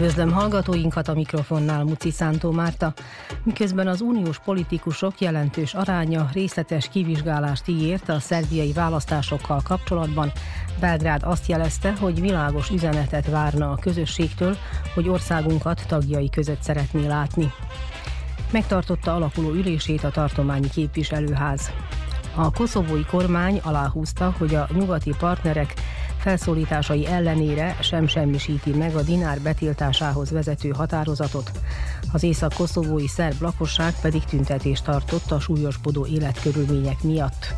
Üdvözlöm hallgatóinkat a mikrofonnál Muci Szántó Márta, miközben az uniós politikusok jelentős aránya részletes kivizsgálást ígért a szerbiai választásokkal kapcsolatban. Belgrád azt jelezte, hogy világos üzenetet várna a közösségtől, hogy országunkat tagjai között szeretné látni. Megtartotta alakuló ülését a tartományi képviselőház. A koszovói kormány aláhúzta, hogy a nyugati partnerek felszólításai ellenére sem semmisíti meg a dinár betiltásához vezető határozatot. Az észak-koszovói szerb lakosság pedig tüntetést tartott a súlyosbodó életkörülmények miatt.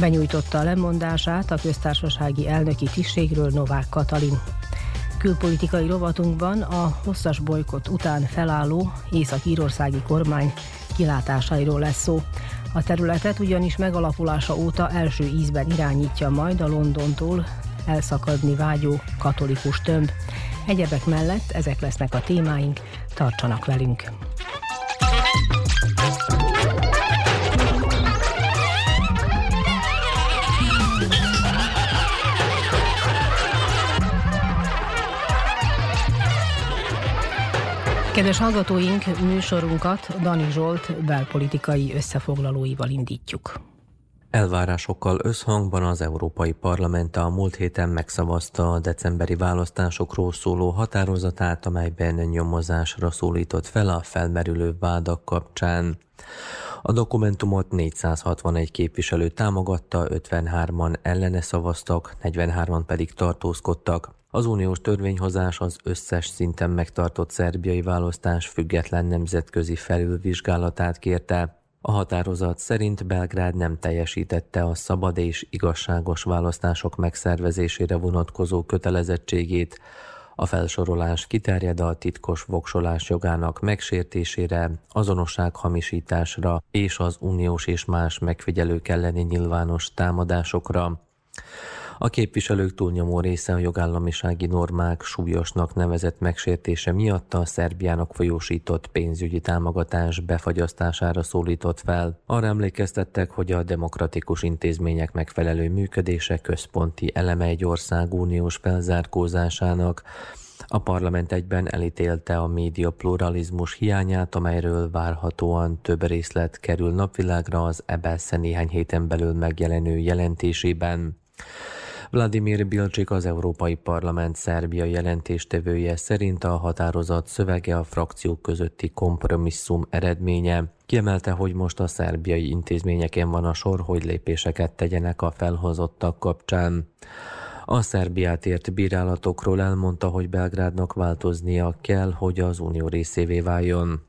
Benyújtotta a lemondását a köztársasági elnöki tisztségről Novák Katalin. Külpolitikai rovatunkban a hosszas bolykot után felálló észak-írországi kormány kilátásairól lesz szó. A területet ugyanis megalakulása óta első ízben irányítja majd a Londontól elszakadni vágyó katolikus tömb. Egyebek mellett ezek lesznek a témáink, tartsanak velünk! Kedves hallgatóink, műsorunkat Dani Zsolt belpolitikai összefoglalóival indítjuk. Elvárásokkal összhangban az Európai Parlament a múlt héten megszavazta a decemberi választásokról szóló határozatát, amelyben nyomozásra szólított fel a felmerülő vádak kapcsán. A dokumentumot 461 képviselő támogatta, 53-an ellene szavaztak, 43-an pedig tartózkodtak. Az uniós törvényhozás az összes szinten megtartott szerbiai választás független nemzetközi felülvizsgálatát kérte. A határozat szerint Belgrád nem teljesítette a szabad és igazságos választások megszervezésére vonatkozó kötelezettségét, a felsorolás kiterjed a titkos voksolás jogának megsértésére, azonossághamisításra és az uniós és más megfigyelők elleni nyilvános támadásokra. A képviselők túlnyomó része a jogállamisági normák súlyosnak nevezett megsértése miatt a Szerbiának folyósított pénzügyi támogatás befagyasztására szólított fel. Arra emlékeztettek, hogy a demokratikus intézmények megfelelő működése központi eleme egy ország uniós felzárkózásának, a parlament egyben elítélte a média pluralizmus hiányát, amelyről várhatóan több részlet kerül napvilágra az Ebelsze néhány héten belül megjelenő jelentésében. Vladimir Bilcsik az Európai Parlament Szerbia jelentéstevője szerint a határozat szövege a frakciók közötti kompromisszum eredménye. Kiemelte, hogy most a szerbiai intézményeken van a sor, hogy lépéseket tegyenek a felhozottak kapcsán. A Szerbiát ért bírálatokról elmondta, hogy Belgrádnak változnia kell, hogy az unió részévé váljon.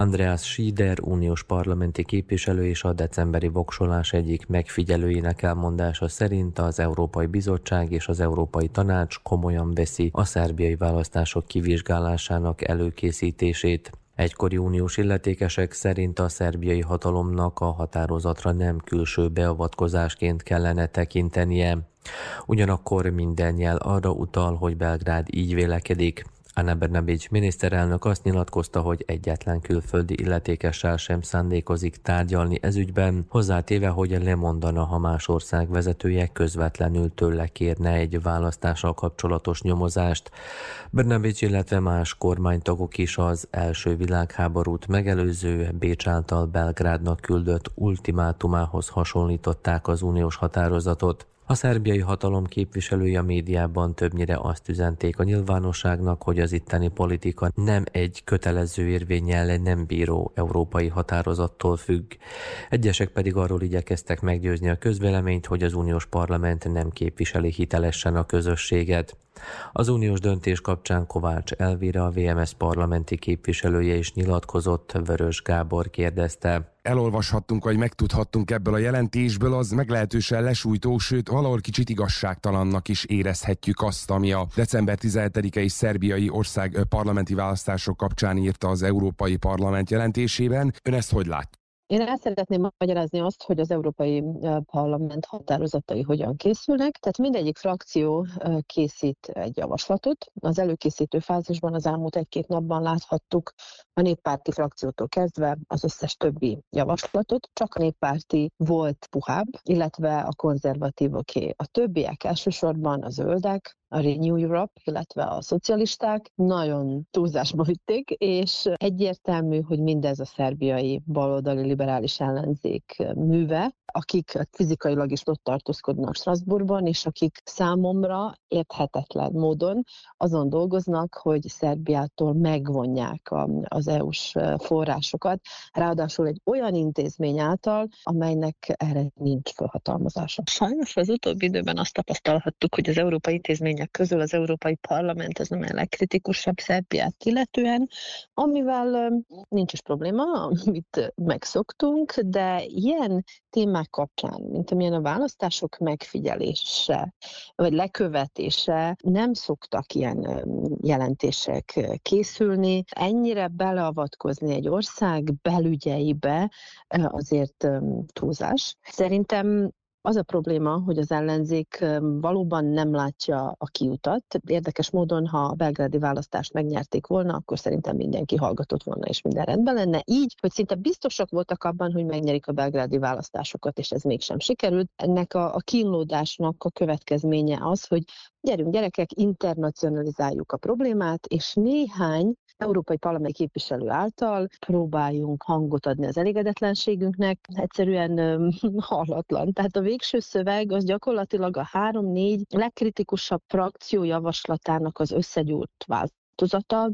Andreas Schieder, uniós parlamenti képviselő és a decemberi voksolás egyik megfigyelőjének elmondása szerint az Európai Bizottság és az Európai Tanács komolyan veszi a szerbiai választások kivizsgálásának előkészítését. Egykori uniós illetékesek szerint a szerbiai hatalomnak a határozatra nem külső beavatkozásként kellene tekintenie. Ugyanakkor minden jel arra utal, hogy Belgrád így vélekedik. Anna Bernabics miniszterelnök azt nyilatkozta, hogy egyetlen külföldi illetékessel sem szándékozik tárgyalni ezügyben, hozzátéve, hogy lemondana, ha más ország vezetője közvetlenül tőle kérne egy választással kapcsolatos nyomozást. Bernabics, illetve más kormánytagok is az első világháborút megelőző Bécs által Belgrádnak küldött ultimátumához hasonlították az uniós határozatot. A szerbiai hatalom képviselői a médiában többnyire azt üzenték a nyilvánosságnak, hogy az itteni politika nem egy kötelező érvényel nem bíró európai határozattól függ. Egyesek pedig arról igyekeztek meggyőzni a közvéleményt, hogy az uniós parlament nem képviseli hitelesen a közösséget. Az uniós döntés kapcsán Kovács Elvira, a VMS parlamenti képviselője is nyilatkozott, Vörös Gábor kérdezte. Elolvashattunk, vagy megtudhattunk ebből a jelentésből, az meglehetősen lesújtó, sőt valahol kicsit igazságtalannak is érezhetjük azt, ami a december 17-i szerbiai ország parlamenti választások kapcsán írta az Európai Parlament jelentésében. Ön ezt hogy lát? Én el szeretném magyarázni azt, hogy az Európai Parlament határozatai hogyan készülnek. Tehát mindegyik frakció készít egy javaslatot. Az előkészítő fázisban az elmúlt egy-két napban láthattuk a néppárti frakciótól kezdve az összes többi javaslatot. Csak a néppárti volt puhább, illetve a konzervatívoké. A többiek elsősorban a zöldek, a Renew Europe, illetve a szocialisták nagyon túlzásba vitték, és egyértelmű, hogy mindez a szerbiai baloldali liberális ellenzék műve, akik fizikailag is ott tartózkodnak Strasbourgban, és akik számomra érthetetlen módon azon dolgoznak, hogy Szerbiától megvonják az EU-s forrásokat, ráadásul egy olyan intézmény által, amelynek erre nincs felhatalmazása. Sajnos az utóbbi időben azt tapasztalhattuk, hogy az európai intézmények közül az Európai Parlament az nem a legkritikusabb Szerbiát illetően, amivel nincs is probléma, amit megszoktunk, de ilyen témák kapcsán, mint amilyen a választások megfigyelése, vagy lekövetése, nem szoktak ilyen jelentések készülni. Ennyire beleavatkozni egy ország belügyeibe azért túlzás. Szerintem az a probléma, hogy az ellenzék valóban nem látja a kiutat. Érdekes módon, ha a belgrádi választást megnyerték volna, akkor szerintem mindenki hallgatott volna, és minden rendben lenne. Így, hogy szinte biztosak voltak abban, hogy megnyerik a belgrádi választásokat, és ez mégsem sikerült. Ennek a, a kínlódásnak a következménye az, hogy gyerünk gyerekek, internacionalizáljuk a problémát, és néhány európai parlamenti képviselő által. Próbáljunk hangot adni az elégedetlenségünknek, egyszerűen hallatlan. Tehát a végső szöveg az gyakorlatilag a három-négy legkritikusabb frakció javaslatának az összegyúrt változata,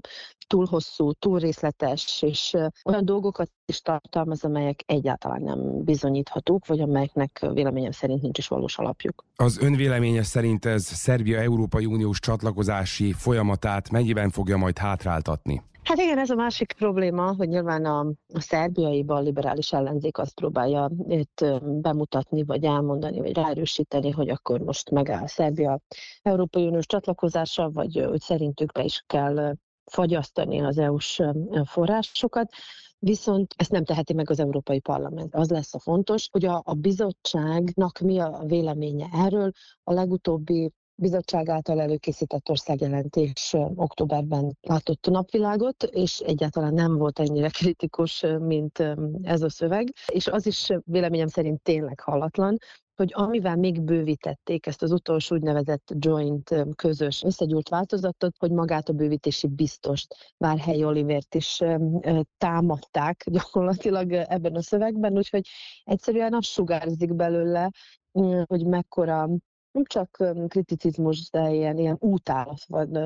túl hosszú, túl részletes, és olyan dolgokat is tartalmaz, amelyek egyáltalán nem bizonyíthatók, vagy amelyeknek véleményem szerint nincs is valós alapjuk. Az ön véleménye szerint ez Szerbia Európai Uniós csatlakozási folyamatát mennyiben fogja majd hátráltatni? Hát igen, ez a másik probléma, hogy nyilván a, a szerbiai liberális ellenzék azt próbálja itt bemutatni, vagy elmondani, vagy ráerősíteni, hogy akkor most megáll Szerbia Európai Uniós csatlakozása, vagy hogy szerintük be is kell fagyasztani az EU-s forrásokat. Viszont ezt nem teheti meg az Európai Parlament. Az lesz a fontos, hogy a, a bizottságnak mi a véleménye erről. A legutóbbi bizottság által előkészített országjelentés októberben látott napvilágot, és egyáltalán nem volt ennyire kritikus, mint ez a szöveg. És az is véleményem szerint tényleg hallatlan, hogy amivel még bővítették ezt az utolsó úgynevezett joint közös összegyúrt változatot, hogy magát a bővítési biztost, Várhely Olivért is támadták gyakorlatilag ebben a szövegben, úgyhogy egyszerűen az sugárzik belőle, hogy mekkora nem csak kriticizmus, de ilyen, ilyen útállat van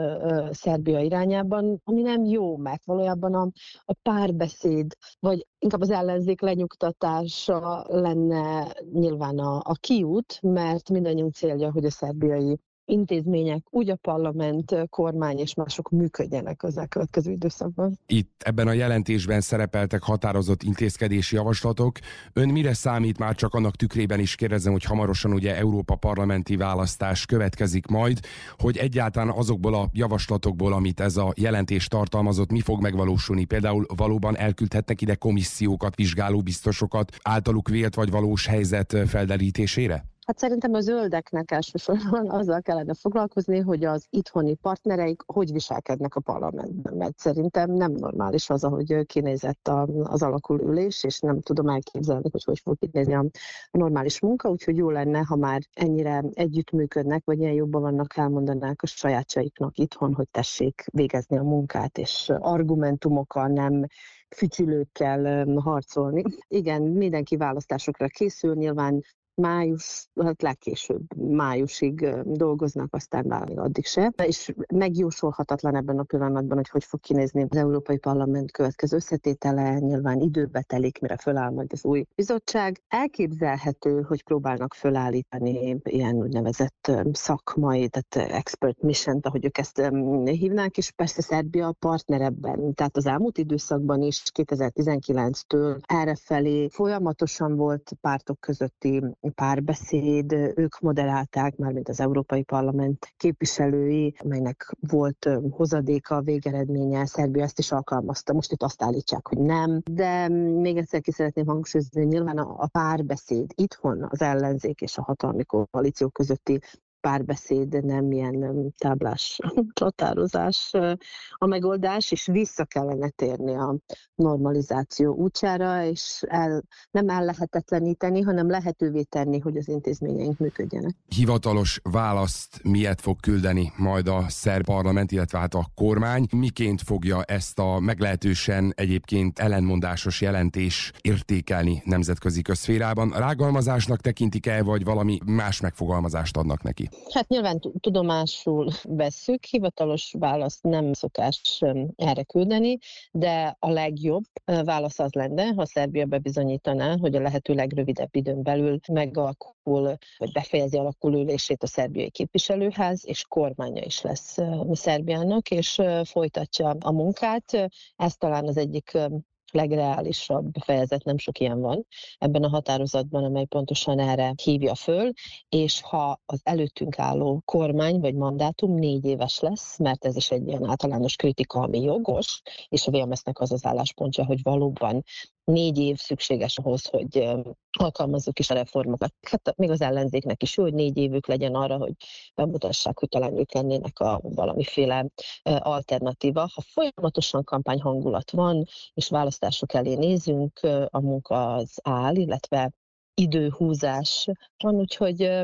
Szerbia irányában, ami nem jó, mert valójában a, a párbeszéd, vagy inkább az ellenzék lenyugtatása lenne nyilván a, a kiút, mert mindannyiunk célja, hogy a szerbiai intézmények, úgy a parlament, kormány és mások működjenek az elkövetkező időszakban. Itt ebben a jelentésben szerepeltek határozott intézkedési javaslatok. Ön mire számít már csak annak tükrében is kérdezem, hogy hamarosan ugye Európa parlamenti választás következik majd, hogy egyáltalán azokból a javaslatokból, amit ez a jelentés tartalmazott, mi fog megvalósulni? Például valóban elküldhetnek ide komissziókat, vizsgáló biztosokat általuk vélt vagy valós helyzet felderítésére? Hát szerintem a zöldeknek elsősorban azzal kellene foglalkozni, hogy az itthoni partnereik hogy viselkednek a parlamentben, mert szerintem nem normális az, ahogy kinézett az alakulülés, és nem tudom elképzelni, hogy hogy fog kinézni a normális munka, úgyhogy jó lenne, ha már ennyire együttműködnek, vagy ilyen jobban vannak, elmondanák a sajátjaiknak itthon, hogy tessék végezni a munkát, és argumentumokkal nem fütyülőkkel harcolni. Igen, mindenki választásokra készül, nyilván május, hát legkésőbb májusig dolgoznak, aztán válni addig se. És megjósolhatatlan ebben a pillanatban, hogy hogy fog kinézni az Európai Parlament következő összetétele, nyilván időbe telik, mire föláll majd az új bizottság. Elképzelhető, hogy próbálnak fölállítani ilyen úgynevezett szakmai, tehát expert mission ahogy ők ezt hívnák, és persze Szerbia partner ebben. Tehát az elmúlt időszakban is 2019-től errefelé folyamatosan volt pártok közötti párbeszéd, ők moderálták, már mint az Európai Parlament képviselői, amelynek volt hozadéka, végeredménye, Szerbia ezt is alkalmazta. Most itt azt állítsák, hogy nem, de még egyszer ki szeretném hangsúlyozni, nyilván a párbeszéd itthon az ellenzék és a hatalmi koalíció közötti párbeszéd, nem ilyen táblás csatározás a megoldás, és vissza kellene térni a normalizáció útjára, és el, nem ellehetetleníteni, hanem lehetővé tenni, hogy az intézményeink működjenek. Hivatalos választ miért fog küldeni majd a szerb parlament, illetve hát a kormány? Miként fogja ezt a meglehetősen egyébként ellenmondásos jelentés értékelni nemzetközi közférában? Rágalmazásnak tekintik-e, vagy valami más megfogalmazást adnak neki? Hát nyilván tudomásul vesszük, hivatalos választ nem szokás erre küldeni, de a legjobb válasz az lenne, ha Szerbia bebizonyítaná, hogy a lehető legrövidebb időn belül megalakul, vagy befejezi alakulülését a szerbiai képviselőház, és kormánya is lesz Szerbiának, és folytatja a munkát. Ez talán az egyik legreálisabb fejezet, nem sok ilyen van ebben a határozatban, amely pontosan erre hívja föl, és ha az előttünk álló kormány vagy mandátum négy éves lesz, mert ez is egy ilyen általános kritika, ami jogos, és a VMS-nek az az álláspontja, hogy valóban négy év szükséges ahhoz, hogy alkalmazzuk is a reformokat. Hát még az ellenzéknek is jó, hogy négy évük legyen arra, hogy bemutassák, hogy talán ők lennének a valamiféle alternatíva. Ha folyamatosan kampányhangulat van, és választások elé nézünk, a munka az áll, illetve időhúzás van, úgyhogy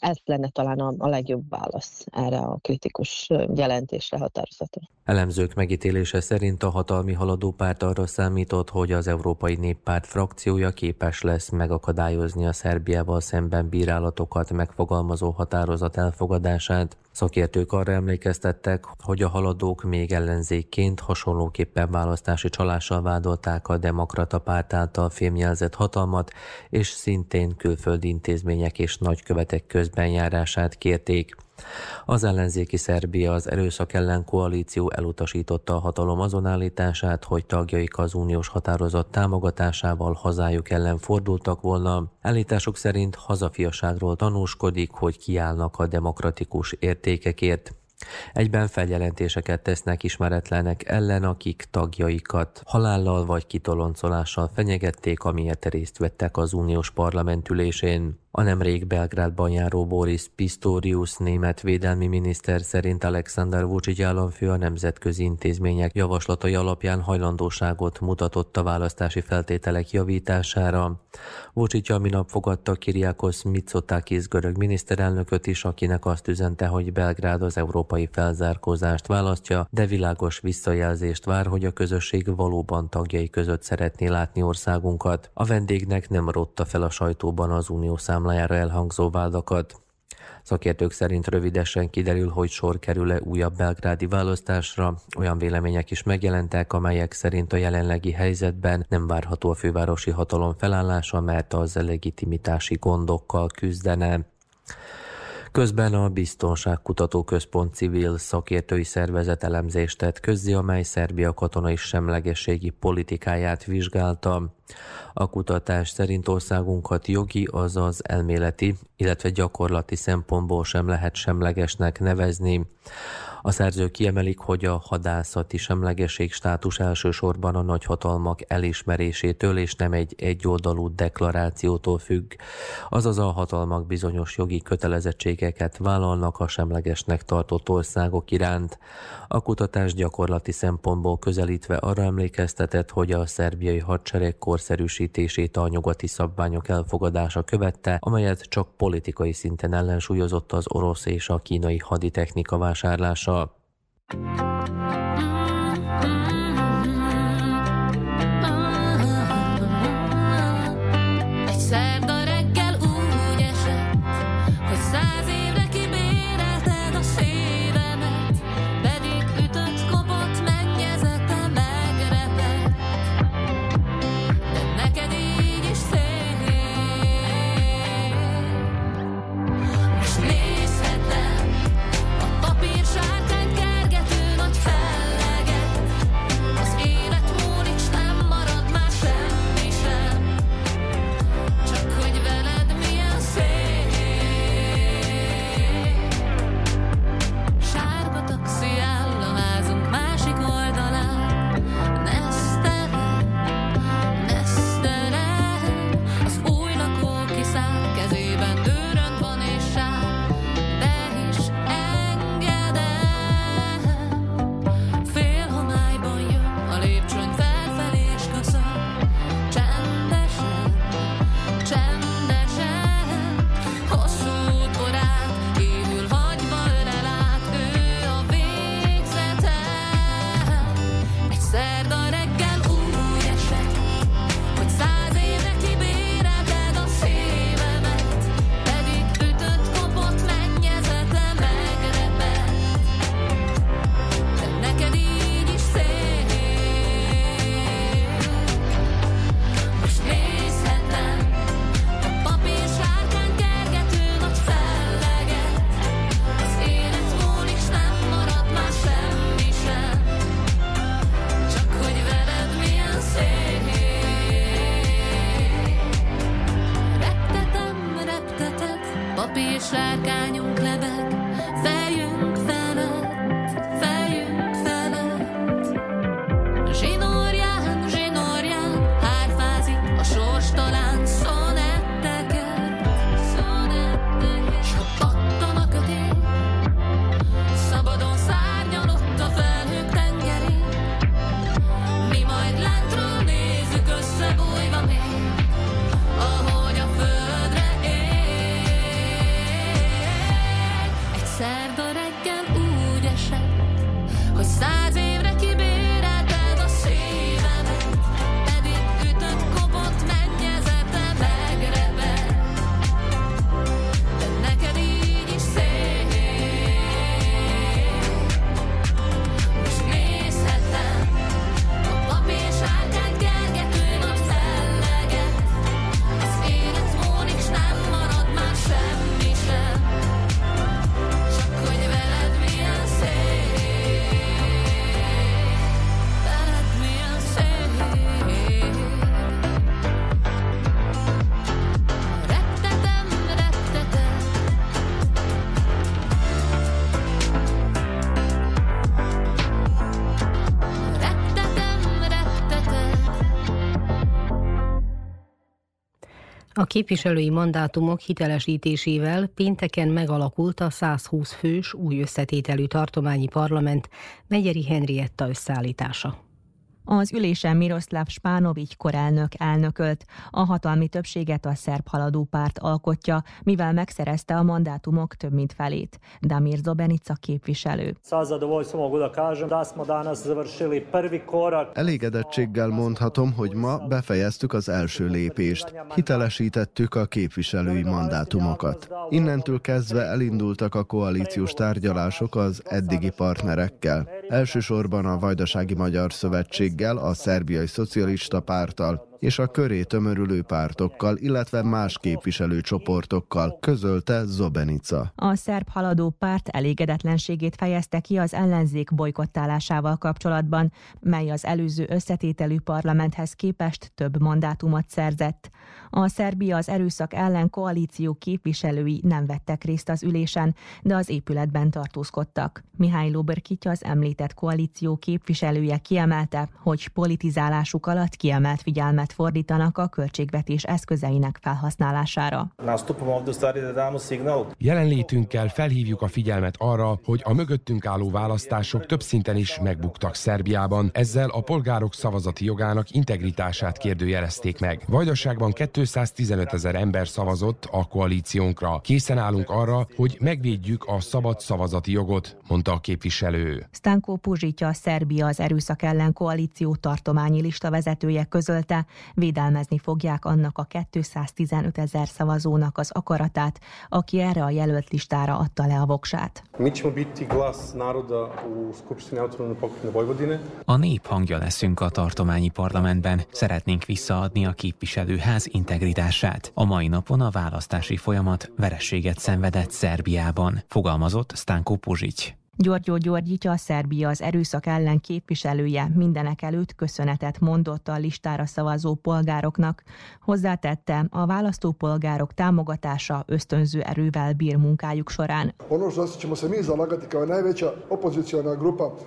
ez lenne talán a, legjobb válasz erre a kritikus jelentésre, határozatra. Elemzők megítélése szerint a hatalmi haladó párt arra számított, hogy az Európai Néppárt frakciója képes lesz megakadályozni a Szerbiával szemben bírálatokat megfogalmazó határozat elfogadását. Szakértők arra emlékeztettek, hogy a haladók még ellenzékként hasonlóképpen választási csalással vádolták a demokrata párt által fémjelzett hatalmat, és szintén külföldi intézmények és nagykövetek közbenjárását kérték. Az ellenzéki Szerbia az erőszak ellen koalíció elutasította a hatalom azonállítását, hogy tagjaik az uniós határozat támogatásával hazájuk ellen fordultak volna. Állítások szerint hazafiaságról tanúskodik, hogy kiállnak a demokratikus értékekért. Egyben feljelentéseket tesznek ismeretlenek ellen, akik tagjaikat halállal vagy kitoloncolással fenyegették, amiért részt vettek az uniós parlamentülésén. A nemrég Belgrádban járó Boris Pistorius német védelmi miniszter szerint Alexander Vucic államfő a nemzetközi intézmények javaslatai alapján hajlandóságot mutatott a választási feltételek javítására. Vucic a minap fogadta Kiriakos Mitsotakis görög miniszterelnököt is, akinek azt üzente, hogy Belgrád az európai felzárkózást választja, de világos visszajelzést vár, hogy a közösség valóban tagjai között szeretné látni országunkat. A vendégnek nem rotta fel a sajtóban az unió számlájára számlájára elhangzó vádakat. Szakértők szerint rövidesen kiderül, hogy sor kerül-e újabb belgrádi választásra. Olyan vélemények is megjelentek, amelyek szerint a jelenlegi helyzetben nem várható a fővárosi hatalom felállása, mert az legitimitási gondokkal küzdene. Közben a Biztonságkutató Központ civil szakértői szervezet elemzést tett közzé, amely Szerbia katonai semlegességi politikáját vizsgálta. A kutatás szerint országunkat jogi, azaz elméleti, illetve gyakorlati szempontból sem lehet semlegesnek nevezni. A szerzők kiemelik, hogy a hadászati semlegesség státus elsősorban a nagyhatalmak elismerésétől és nem egy egyoldalú deklarációtól függ. Azaz a hatalmak bizonyos jogi kötelezettségeket vállalnak a semlegesnek tartott országok iránt. A kutatás gyakorlati szempontból közelítve arra emlékeztetett, hogy a szerbiai hadsereg korszerűsítését a nyugati szabványok elfogadása követte, amelyet csak politikai szinten ellensúlyozott az orosz és a kínai haditechnika vásárlása. Egy képviselői mandátumok hitelesítésével pénteken megalakult a 120 fős új összetételű tartományi parlament Megyeri Henrietta összeállítása. Az ülésen Miroslav Spánovics korelnök elnökölt. A hatalmi többséget a szerb haladó párt alkotja, mivel megszerezte a mandátumok több mint felét. Damir Zobenica képviselő. Elégedettséggel mondhatom, hogy ma befejeztük az első lépést. Hitelesítettük a képviselői mandátumokat. Innentől kezdve elindultak a koalíciós tárgyalások az eddigi partnerekkel. Elsősorban a Vajdasági Magyar Szövetséggel, a Szerbiai Szocialista Párttal és a köré tömörülő pártokkal, illetve más képviselőcsoportokkal, közölte Zobenica. A szerb haladó párt elégedetlenségét fejezte ki az ellenzék bolykottálásával kapcsolatban, mely az előző összetételű parlamenthez képest több mandátumot szerzett. A Szerbia az erőszak ellen koalíció képviselői nem vettek részt az ülésen, de az épületben tartózkodtak. Mihály Lóberkitya az említett koalíció képviselője kiemelte, hogy politizálásuk alatt kiemelt figyelmet fordítanak a költségvetés eszközeinek felhasználására. Jelenlétünkkel felhívjuk a figyelmet arra, hogy a mögöttünk álló választások több szinten is megbuktak Szerbiában. Ezzel a polgárok szavazati jogának integritását kérdőjelezték meg. Vajdaságban 215 ezer ember szavazott a koalíciónkra. Készen állunk arra, hogy megvédjük a szabad szavazati jogot, mondta a képviselő. Stanko Puzsitya, Szerbia az erőszak ellen koalíció tartományi lista vezetője közölte, védelmezni fogják annak a 215 ezer szavazónak az akaratát, aki erre a jelölt listára adta le a voksát. A nép hangja leszünk a tartományi parlamentben. Szeretnénk visszaadni a képviselőház integritását. A mai napon a választási folyamat verességet szenvedett Szerbiában, fogalmazott Stanko Puzsics. Györgyó Györgyitya, Szerbia az erőszak ellen képviselője mindenek előtt köszönetet mondott a listára szavazó polgároknak. Hozzátette, a választópolgárok támogatása ösztönző erővel bír munkájuk során.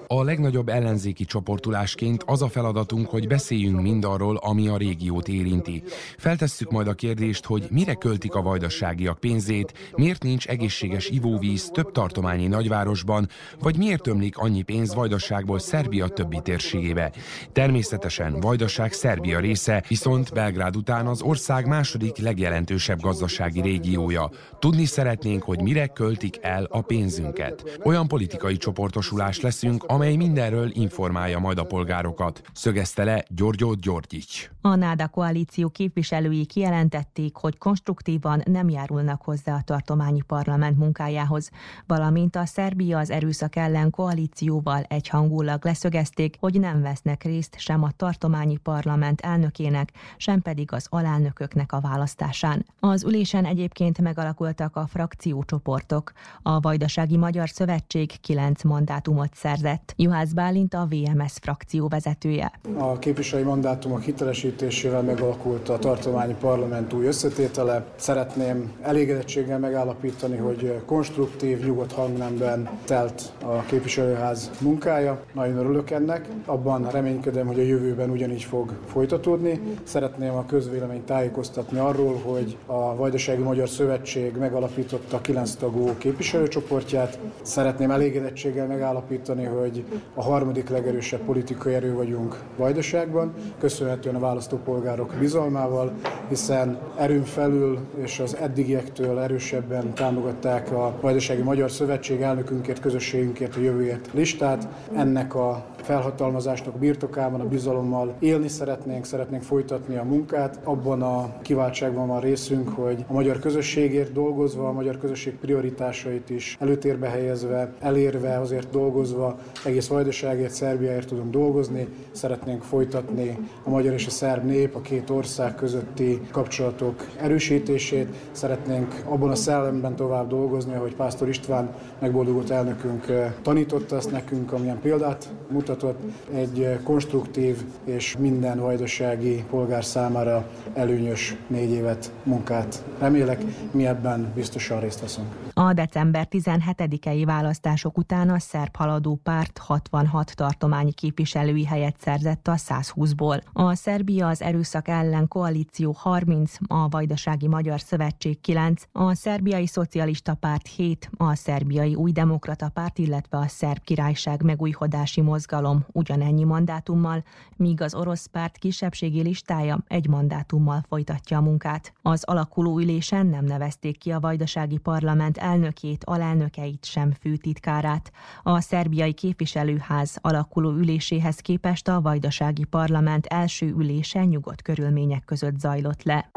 A legnagyobb ellenzéki csoportulásként az a feladatunk, hogy beszéljünk mindarról, ami a régiót érinti. Feltesszük majd a kérdést, hogy mire költik a vajdaságiak pénzét, miért nincs egészséges ivóvíz több tartományi nagyvárosban, vagy miért ömlik annyi pénz Vajdaságból Szerbia többi térségébe. Természetesen Vajdaság Szerbia része, viszont Belgrád után az ország második legjelentősebb gazdasági régiója. Tudni szeretnénk, hogy mire költik el a pénzünket. Olyan politikai csoportosulás leszünk, amely mindenről informálja majd a polgárokat, szögezte le Györgyó Györgyics. A NÁDA koalíció képviselői kijelentették, hogy konstruktívan nem járulnak hozzá a tartományi parlament munkájához, valamint a Szerbia az erőszak erőszak ellen koalícióval egyhangulag leszögezték, hogy nem vesznek részt sem a tartományi parlament elnökének, sem pedig az alelnököknek a választásán. Az ülésen egyébként megalakultak a frakciócsoportok. A Vajdasági Magyar Szövetség kilenc mandátumot szerzett. Juhász Bálint a VMS frakció vezetője. A képviselői mandátumok hitelesítésével megalakult a tartományi parlament új összetétele. Szeretném elégedettséggel megállapítani, hogy konstruktív, nyugodt hangnemben telt a képviselőház munkája. Nagyon örülök ennek. Abban reménykedem, hogy a jövőben ugyanígy fog folytatódni. Szeretném a közvéleményt tájékoztatni arról, hogy a Vajdasági Magyar Szövetség megalapította 9 tagú képviselőcsoportját. Szeretném elégedettséggel megállapítani, hogy a harmadik legerősebb politikai erő vagyunk Vajdaságban, köszönhetően a választópolgárok bizalmával, hiszen erőn felül és az eddigiektől erősebben támogatták a Vajdasági Magyar Szövetség elnökünkért, közösségünkért a jövőért listát. Ennek a felhatalmazásnak birtokában, a bizalommal élni szeretnénk, szeretnénk folytatni a munkát. Abban a kiváltságban van részünk, hogy a magyar közösségért dolgozva, a magyar közösség prioritásait is előtérbe helyezve, elérve, azért dolgozva, egész Vajdaságért, Szerbiáért tudunk dolgozni. Szeretnénk folytatni a magyar és a szerb nép, a két ország közötti kapcsolatok erősítését. Szeretnénk abban a szellemben tovább dolgozni, ahogy Pásztor István megboldogult elnökünk tanította ezt nekünk, amilyen példát mutatott. Egy eh, konstruktív és minden vajdasági polgár számára előnyös négy évet munkát remélek. Mi ebben biztosan részt veszünk. A december 17-i választások után a szerb haladó párt 66 tartományi képviselői helyet szerzett a 120-ból. A Szerbia az erőszak ellen koalíció 30, a Vajdasági Magyar Szövetség 9, a Szerbiai Szocialista Párt 7, a Szerbiai Új Demokrata Párt, illetve a Szerb Királyság megújhodási mozgalom ugyanennyi mandátummal, míg az orosz párt kisebbségi listája egy mandátummal folytatja a munkát. Az alakuló ülésen nem nevezték ki a Vajdasági Parlament elnökét, alelnökeit sem főtitkárát. A szerbiai képviselőház alakuló üléséhez képest a Vajdasági Parlament első ülése nyugodt körülmények között zajlott le.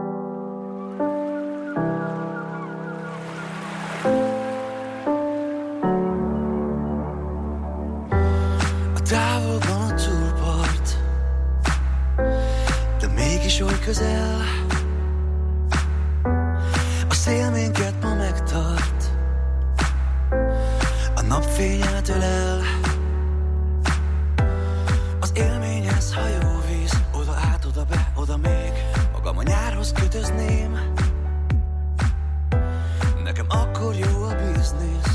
Mégis oly közel. A szél minket ma megtart. A napfény átölel Az élményhez hajó víz. Oda át, oda be, oda még. Magam a nyárhoz kötözném. Nekem akkor jó a biznisz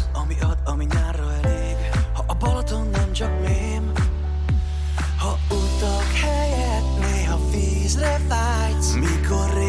mis refights, mi correo.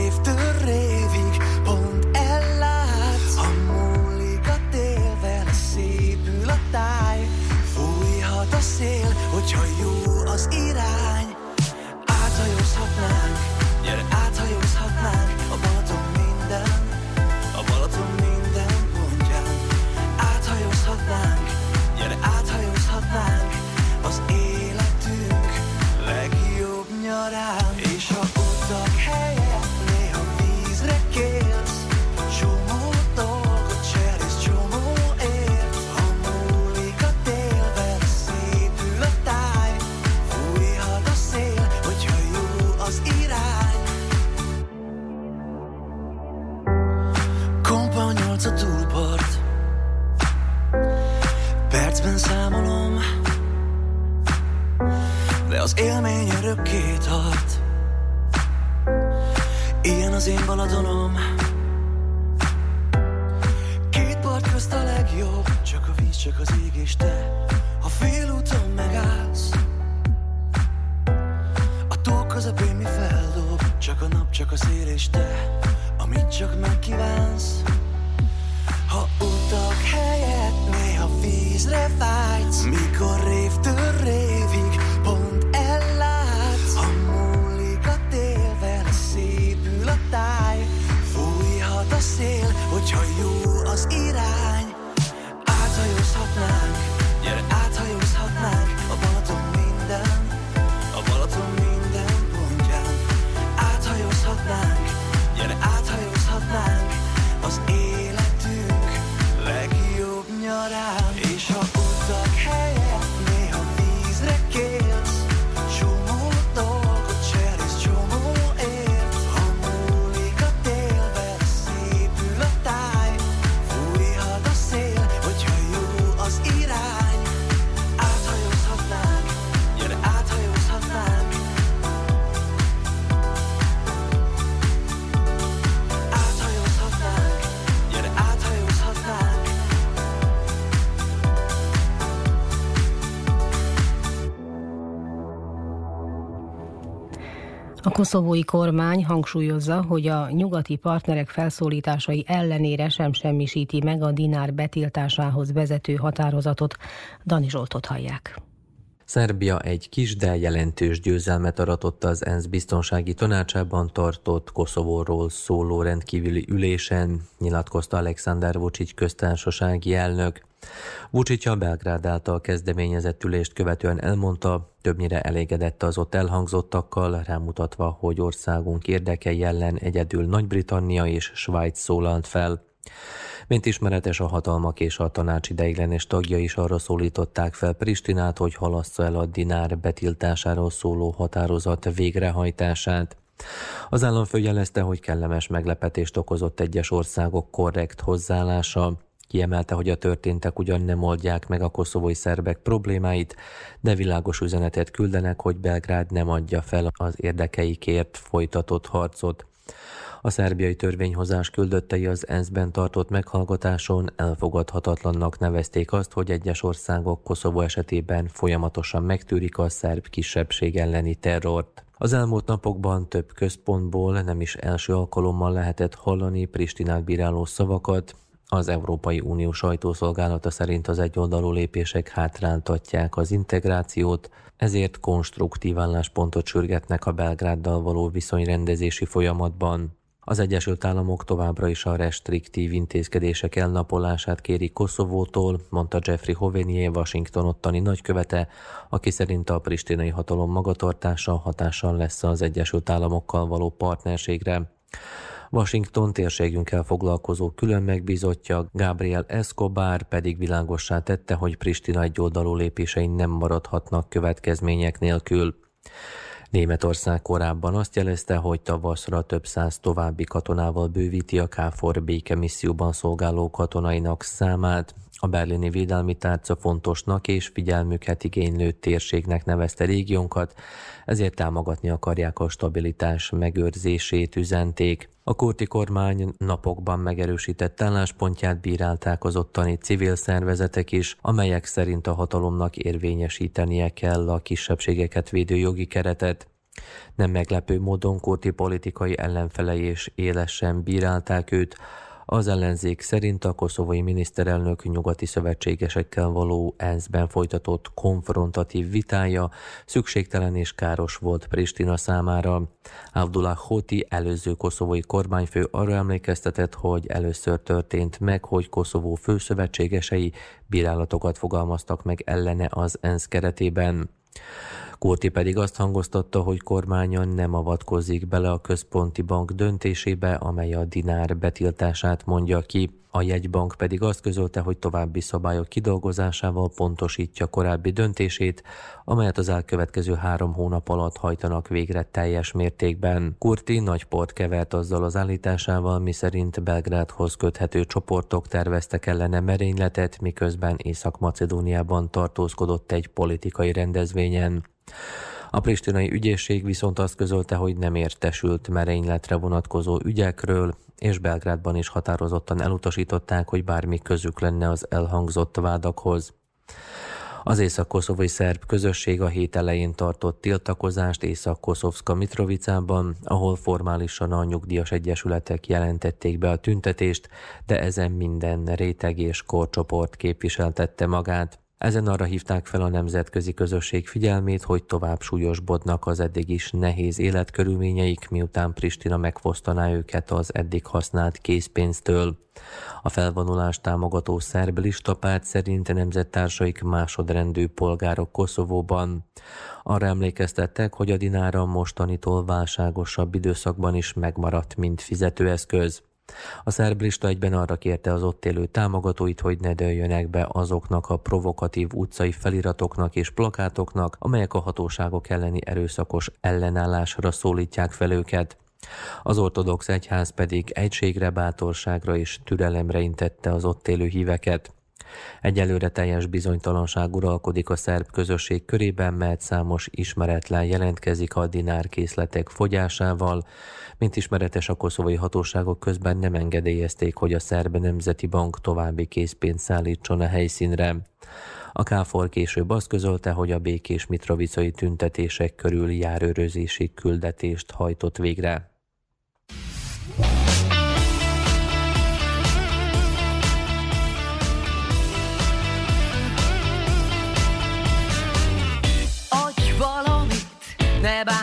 Koszovói kormány hangsúlyozza, hogy a nyugati partnerek felszólításai ellenére sem semmisíti meg a dinár betiltásához vezető határozatot. Dani Zsoltot hallják. Szerbia egy kis, de jelentős győzelmet aratott az ENSZ biztonsági tanácsában tartott Koszovóról szóló rendkívüli ülésen, nyilatkozta Alexander Vucic köztársasági elnök. Vucic a Belgrád által kezdeményezett ülést követően elmondta, többnyire elégedett az ott elhangzottakkal, rámutatva, hogy országunk érdekei ellen egyedül Nagy-Britannia és Svájc szólalt fel. Mint ismeretes, a hatalmak és a tanács ideiglenes tagja is arra szólították fel Pristinát, hogy halassza el a dinár betiltásáról szóló határozat végrehajtását. Az államfő jelezte, hogy kellemes meglepetést okozott egyes országok korrekt hozzáállása. Kiemelte, hogy a történtek ugyan nem oldják meg a koszovói szerbek problémáit, de világos üzenetet küldenek, hogy Belgrád nem adja fel az érdekeikért folytatott harcot. A szerbiai törvényhozás küldöttei az ENSZ-ben tartott meghallgatáson elfogadhatatlannak nevezték azt, hogy egyes országok Koszovó esetében folyamatosan megtűrik a szerb kisebbség elleni terrort. Az elmúlt napokban több központból nem is első alkalommal lehetett hallani Pristinát bíráló szavakat, az Európai Unió sajtószolgálata szerint az egyoldalú lépések hátráltatják az integrációt, ezért konstruktív álláspontot sürgetnek a Belgráddal való viszonyrendezési folyamatban. Az Egyesült Államok továbbra is a restriktív intézkedések elnapolását kéri Koszovótól, mondta Jeffrey Hovenier, Washington ottani nagykövete, aki szerint a pristinai hatalom magatartása hatással lesz az Egyesült Államokkal való partnerségre. Washington térségünkkel foglalkozó külön megbízottja Gabriel Escobar pedig világossá tette, hogy Pristina egyoldalú lépései nem maradhatnak következmények nélkül. Németország korábban azt jelezte, hogy tavaszra több száz további katonával bővíti a KFOR békemisszióban szolgáló katonainak számát. A berlini védelmi tárca fontosnak és figyelmüket igénylő térségnek nevezte régiónkat, ezért támogatni akarják a stabilitás megőrzését, üzenték. A kurti kormány napokban megerősített álláspontját bírálták az ottani civil szervezetek is, amelyek szerint a hatalomnak érvényesítenie kell a kisebbségeket védő jogi keretet. Nem meglepő módon kurti politikai ellenfelei és élesen bírálták őt, az ellenzék szerint a koszovói miniszterelnök nyugati szövetségesekkel való ENSZ-ben folytatott konfrontatív vitája szükségtelen és káros volt Pristina számára. Abdullah Hoti előző koszovói kormányfő arra emlékeztetett, hogy először történt meg, hogy Koszovó főszövetségesei bírálatokat fogalmaztak meg ellene az ENSZ keretében. Kurti pedig azt hangoztatta, hogy kormányon nem avatkozik bele a központi bank döntésébe, amely a dinár betiltását mondja ki. A jegybank pedig azt közölte, hogy további szabályok kidolgozásával pontosítja korábbi döntését, amelyet az elkövetkező három hónap alatt hajtanak végre teljes mértékben. Kurti nagy port kevert azzal az állításával, miszerint Belgrádhoz köthető csoportok terveztek ellene merényletet, miközben Észak-Macedóniában tartózkodott egy politikai rendezvényen. A pristinai ügyészség viszont azt közölte, hogy nem értesült merényletre vonatkozó ügyekről, és Belgrádban is határozottan elutasították, hogy bármi közük lenne az elhangzott vádakhoz. Az észak-koszovai szerb közösség a hét elején tartott tiltakozást Észak-Koszovska Mitrovicában, ahol formálisan a nyugdíjas egyesületek jelentették be a tüntetést, de ezen minden réteg és korcsoport képviseltette magát. Ezen arra hívták fel a nemzetközi közösség figyelmét, hogy tovább súlyosbodnak az eddig is nehéz életkörülményeik, miután Pristina megfosztaná őket az eddig használt készpénztől. A felvonulást támogató szerb listapárt szerint nemzettársaik másodrendű polgárok Koszovóban. Arra emlékeztettek, hogy a dinára mostanitól válságosabb időszakban is megmaradt, mint fizetőeszköz. A szerb lista egyben arra kérte az ott élő támogatóit, hogy ne dőljönek be azoknak a provokatív utcai feliratoknak és plakátoknak, amelyek a hatóságok elleni erőszakos ellenállásra szólítják fel őket. Az ortodox egyház pedig egységre, bátorságra és türelemre intette az ott élő híveket. Egyelőre teljes bizonytalanság uralkodik a szerb közösség körében, mert számos ismeretlen jelentkezik a dinárkészletek fogyásával. Mint ismeretes, a koszovai hatóságok közben nem engedélyezték, hogy a Szerb Nemzeti Bank további készpénzt szállítson a helyszínre. A KFOR később azt közölte, hogy a békés mitrovicai tüntetések körül járőrözési küldetést hajtott végre. Ne bánt,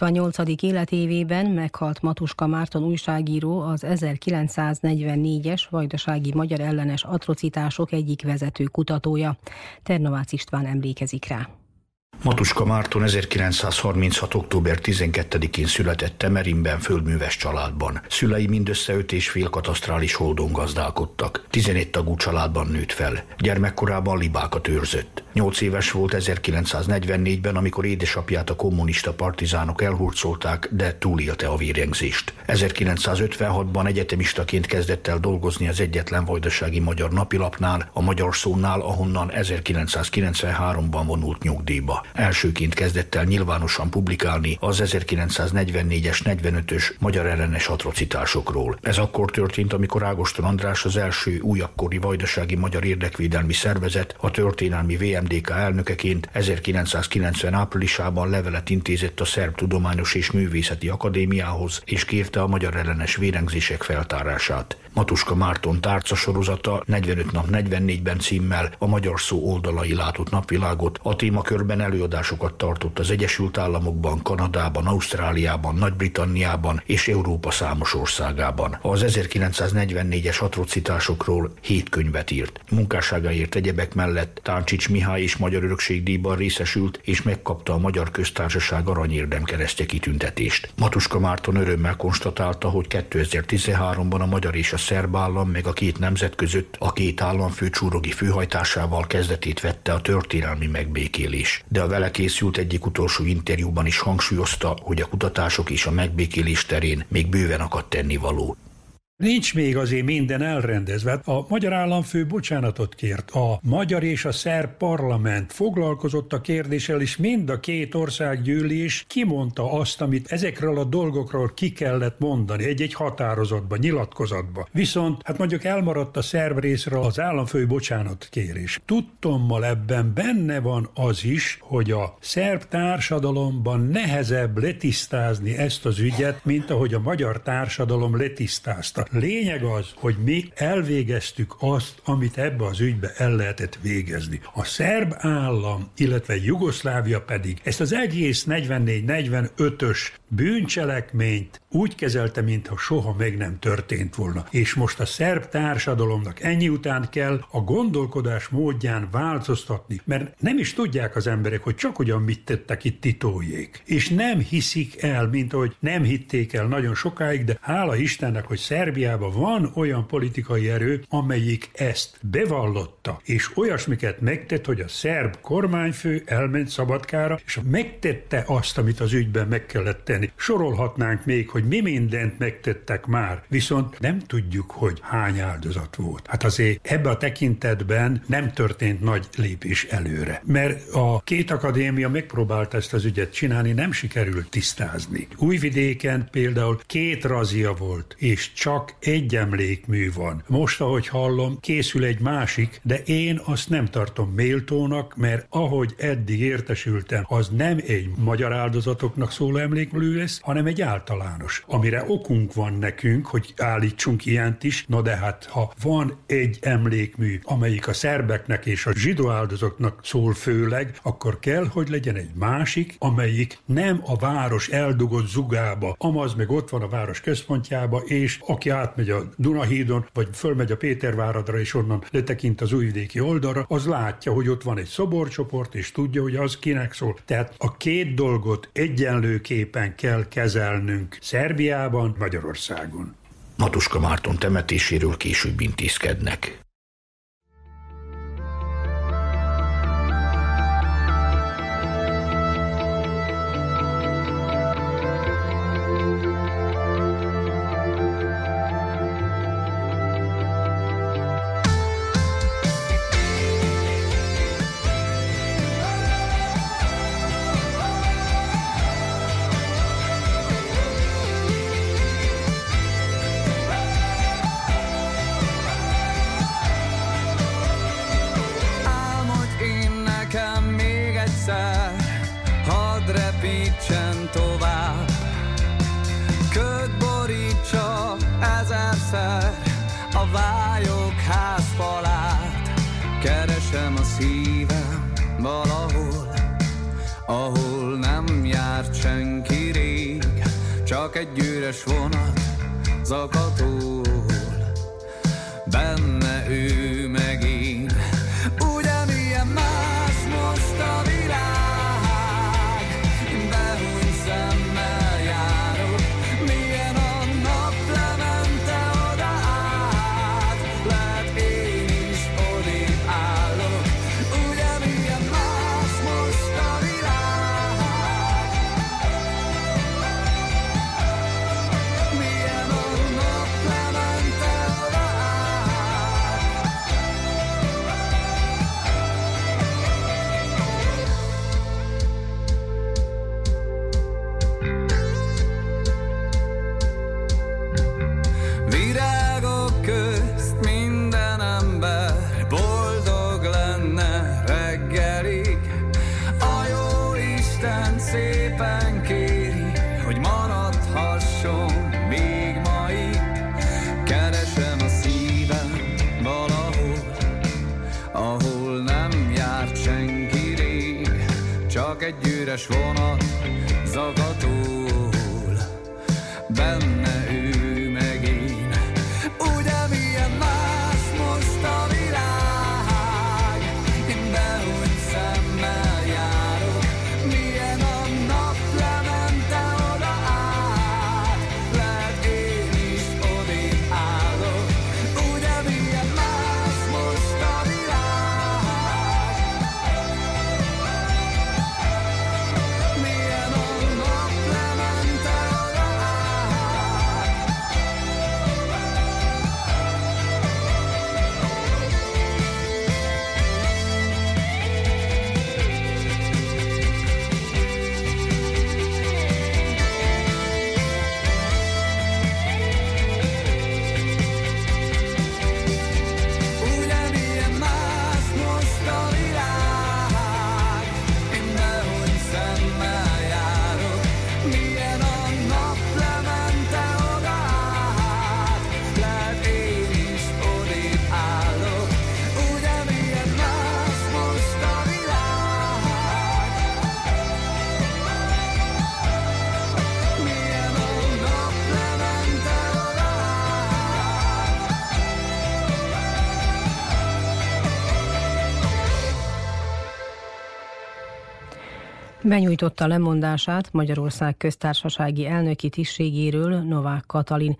88. életévében meghalt Matuska Márton újságíró, az 1944-es vajdasági magyar ellenes atrocitások egyik vezető kutatója. Ternovács István emlékezik rá. Matuska Márton 1936. október 12-én született Temerinben földműves családban. Szülei mindössze öt és fél katasztrális holdon gazdálkodtak. 11 tagú családban nőtt fel. Gyermekkorában libákat őrzött. 8 éves volt 1944-ben, amikor édesapját a kommunista partizánok elhurcolták, de túlélte a vérengzést. 1956-ban egyetemistaként kezdett el dolgozni az egyetlen vajdasági magyar napilapnál, a Magyar Szónál, ahonnan 1993-ban vonult nyugdíjba. Elsőként kezdett el nyilvánosan publikálni az 1944-es 45-ös magyar ellenes atrocitásokról. Ez akkor történt, amikor Ágoston András az első újakkori vajdasági magyar érdekvédelmi szervezet, a történelmi VMDK elnökeként 1990 áprilisában levelet intézett a Szerb Tudományos és Művészeti Akadémiához, és kérte a magyar ellenes vérengzések feltárását. Matuska Márton tárca sorozata 45 nap 44-ben címmel a magyar szó oldalai látott napvilágot a témakörben elő előadásokat tartott az Egyesült Államokban, Kanadában, Ausztráliában, Nagy-Britanniában és Európa számos országában. Az 1944-es atrocitásokról hét könyvet írt. Munkásságáért egyebek mellett Táncsics Mihály és Magyar Örökségdíjban részesült, és megkapta a Magyar Köztársaság aranyérdem keresztje kitüntetést. Matuska Márton örömmel konstatálta, hogy 2013-ban a magyar és a szerb állam meg a két nemzet között a két államfő csúrogi főhajtásával kezdetét vette a történelmi megbékélés. De a vele készült egyik utolsó interjúban is hangsúlyozta, hogy a kutatások és a megbékélés terén még bőven akadt tennivaló. Nincs még azért minden elrendezve. Hát A magyar államfő bocsánatot kért. A magyar és a szerb parlament foglalkozott a kérdéssel, és mind a két országgyűlés kimondta azt, amit ezekről a dolgokról ki kellett mondani egy-egy határozatba, nyilatkozatba. Viszont hát mondjuk elmaradt a szerb részről az államfő bocsánat kérés. Tudtommal ebben benne van az is, hogy a szerb társadalomban nehezebb letisztázni ezt az ügyet, mint ahogy a magyar társadalom letisztázta. Lényeg az, hogy mi elvégeztük azt, amit ebbe az ügybe el lehetett végezni. A szerb állam, illetve Jugoszlávia pedig ezt az egész 44-45-ös bűncselekményt úgy kezelte, mintha soha meg nem történt volna. És most a szerb társadalomnak ennyi után kell a gondolkodás módján változtatni, mert nem is tudják az emberek, hogy csak ugyan mit tettek itt titójék. És nem hiszik el, mint ahogy nem hitték el nagyon sokáig, de hála Istennek, hogy Szerbiában van olyan politikai erő, amelyik ezt bevallotta, és olyasmiket megtett, hogy a szerb kormányfő elment Szabadkára, és megtette azt, amit az ügyben meg kellett tenni. Sorolhatnánk még, hogy mi mindent megtettek már, viszont nem tudjuk, hogy hány áldozat volt. Hát azért ebbe a tekintetben nem történt nagy lépés előre. Mert a két akadémia megpróbálta ezt az ügyet csinálni, nem sikerült tisztázni. Újvidéken például két razia volt, és csak egy emlékmű van. Most, ahogy hallom, készül egy másik, de én azt nem tartom méltónak, mert ahogy eddig értesültem, az nem egy magyar áldozatoknak szóló emlékmű lesz, hanem egy általános, amire okunk van nekünk, hogy állítsunk ilyent is, na de hát ha van egy emlékmű, amelyik a szerbeknek és a zsidó áldozatoknak szól főleg, akkor kell, hogy legyen egy másik, amelyik nem a város eldugott zugába, amaz meg ott van a város központjába, és aki átmegy a Dunahídon, vagy fölmegy a Péterváradra, és onnan letekint az újvidéki oldalra, az látja, hogy ott van egy szoborcsoport, és tudja, hogy az kinek szól. Tehát a két dolgot egyenlőképpen kell kezelnünk Szerbiában, Magyarországon. Matuska Márton temetéséről később intézkednek. Csak egy Benyújtotta lemondását Magyarország köztársasági elnöki tisztségéről Novák Katalin.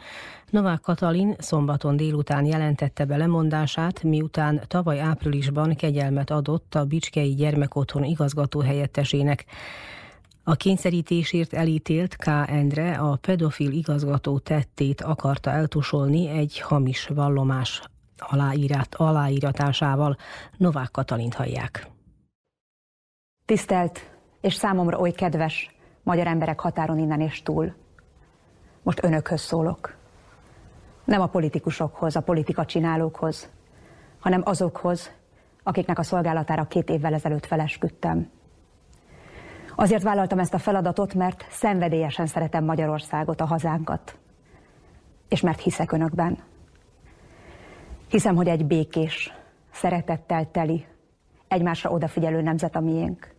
Novák Katalin szombaton délután jelentette be lemondását, miután tavaly áprilisban kegyelmet adott a Bicskei Gyermekotthon igazgató helyettesének. A kényszerítésért elítélt K. Endre a pedofil igazgató tettét akarta eltusolni egy hamis vallomás aláírat, aláíratásával. Novák Katalint hallják. Tisztelt és számomra oly kedves magyar emberek határon innen és túl. Most önökhöz szólok. Nem a politikusokhoz, a politika csinálókhoz, hanem azokhoz, akiknek a szolgálatára két évvel ezelőtt felesküdtem. Azért vállaltam ezt a feladatot, mert szenvedélyesen szeretem Magyarországot, a hazánkat. És mert hiszek önökben. Hiszem, hogy egy békés, szeretettel teli, egymásra odafigyelő nemzet a miénk.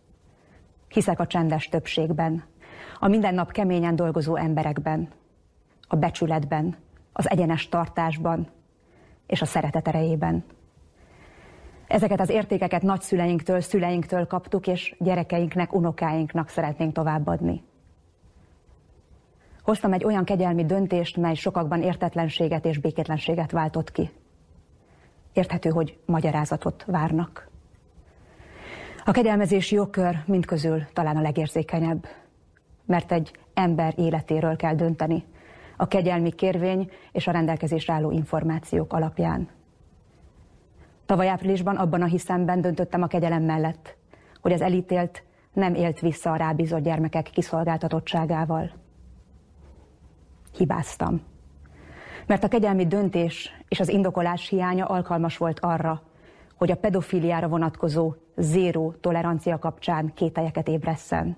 Hiszek a csendes többségben, a minden nap keményen dolgozó emberekben, a becsületben, az egyenes tartásban és a szeretet erejében. Ezeket az értékeket nagyszüleinktől, szüleinktől kaptuk, és gyerekeinknek, unokáinknak szeretnénk továbbadni. Hoztam egy olyan kegyelmi döntést, mely sokakban értetlenséget és békétlenséget váltott ki. Érthető, hogy magyarázatot várnak. A kegyelmezési jogkör mindközül talán a legérzékenyebb, mert egy ember életéről kell dönteni, a kegyelmi kérvény és a rendelkezésre álló információk alapján. Tavaly áprilisban abban a hiszemben döntöttem a kegyelem mellett, hogy az elítélt nem élt vissza a rábízott gyermekek kiszolgáltatottságával. Hibáztam. Mert a kegyelmi döntés és az indokolás hiánya alkalmas volt arra, hogy a pedofiliára vonatkozó zéró tolerancia kapcsán kételyeket ébresszen.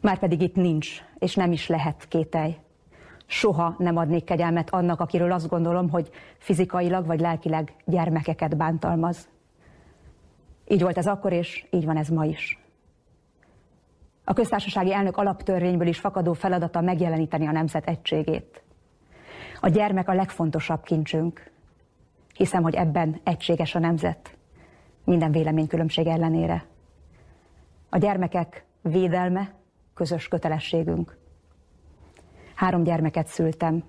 Márpedig itt nincs, és nem is lehet kételj. Soha nem adnék kegyelmet annak, akiről azt gondolom, hogy fizikailag vagy lelkileg gyermekeket bántalmaz. Így volt ez akkor, és így van ez ma is. A köztársasági elnök alaptörvényből is fakadó feladata megjeleníteni a nemzet egységét. A gyermek a legfontosabb kincsünk. Hiszem, hogy ebben egységes a nemzet, minden véleménykülönbség ellenére. A gyermekek védelme közös kötelességünk. Három gyermeket szültem.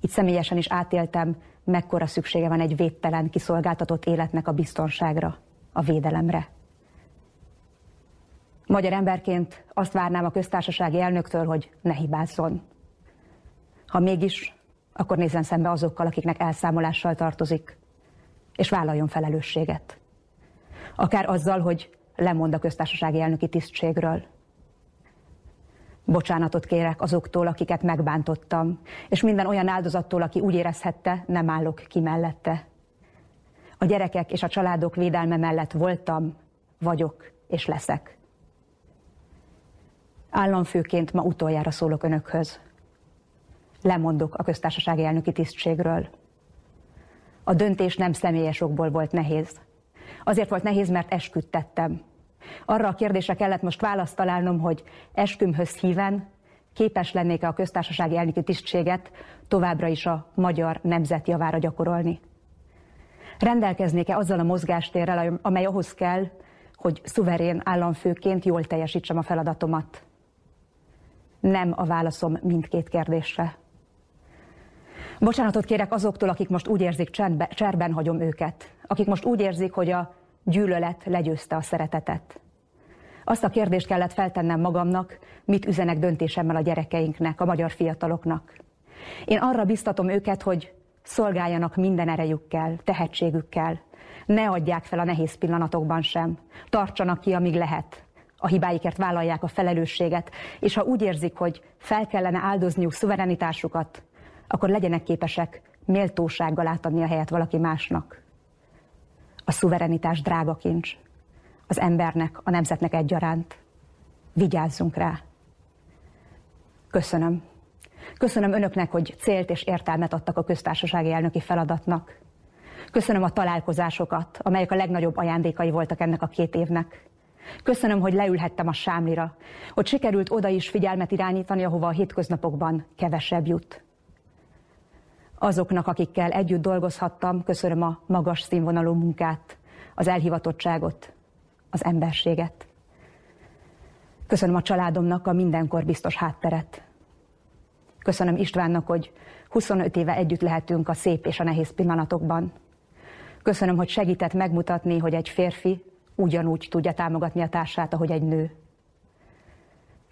Itt személyesen is átéltem, mekkora szüksége van egy védtelen, kiszolgáltatott életnek a biztonságra, a védelemre. Magyar emberként azt várnám a köztársasági elnöktől, hogy ne hibázzon. Ha mégis, akkor nézzen szembe azokkal, akiknek elszámolással tartozik, és vállaljon felelősséget. Akár azzal, hogy lemond a köztársasági elnöki tisztségről. Bocsánatot kérek azoktól, akiket megbántottam, és minden olyan áldozattól, aki úgy érezhette, nem állok ki mellette. A gyerekek és a családok védelme mellett voltam, vagyok és leszek. Államfőként ma utoljára szólok önökhöz. Lemondok a köztársasági elnöki tisztségről. A döntés nem személyes okból volt nehéz. Azért volt nehéz, mert esküdtettem. Arra a kérdésre kellett most választ találnom, hogy eskümhöz híven képes lennék-e a köztársasági elnöki tisztséget továbbra is a magyar nemzet javára gyakorolni. Rendelkeznék-e azzal a mozgástérrel, amely ahhoz kell, hogy szuverén államfőként jól teljesítsem a feladatomat? Nem a válaszom mindkét kérdésre. Bocsánatot kérek azoktól, akik most úgy érzik, csendbe, cserben hagyom őket. Akik most úgy érzik, hogy a gyűlölet legyőzte a szeretetet. Azt a kérdést kellett feltennem magamnak, mit üzenek döntésemmel a gyerekeinknek, a magyar fiataloknak. Én arra biztatom őket, hogy szolgáljanak minden erejükkel, tehetségükkel. Ne adják fel a nehéz pillanatokban sem. Tartsanak ki, amíg lehet. A hibáikért vállalják a felelősséget, és ha úgy érzik, hogy fel kellene áldozniuk szuverenitásukat, akkor legyenek képesek méltósággal átadni a helyet valaki másnak. A szuverenitás drága kincs. Az embernek, a nemzetnek egyaránt. Vigyázzunk rá. Köszönöm. Köszönöm önöknek, hogy célt és értelmet adtak a köztársasági elnöki feladatnak. Köszönöm a találkozásokat, amelyek a legnagyobb ajándékai voltak ennek a két évnek. Köszönöm, hogy leülhettem a sámlira, hogy sikerült oda is figyelmet irányítani, ahova a hétköznapokban kevesebb jut. Azoknak, akikkel együtt dolgozhattam, köszönöm a magas színvonalú munkát, az elhivatottságot, az emberséget. Köszönöm a családomnak a mindenkor biztos hátteret. Köszönöm Istvánnak, hogy 25 éve együtt lehetünk a szép és a nehéz pillanatokban. Köszönöm, hogy segített megmutatni, hogy egy férfi ugyanúgy tudja támogatni a társát, ahogy egy nő.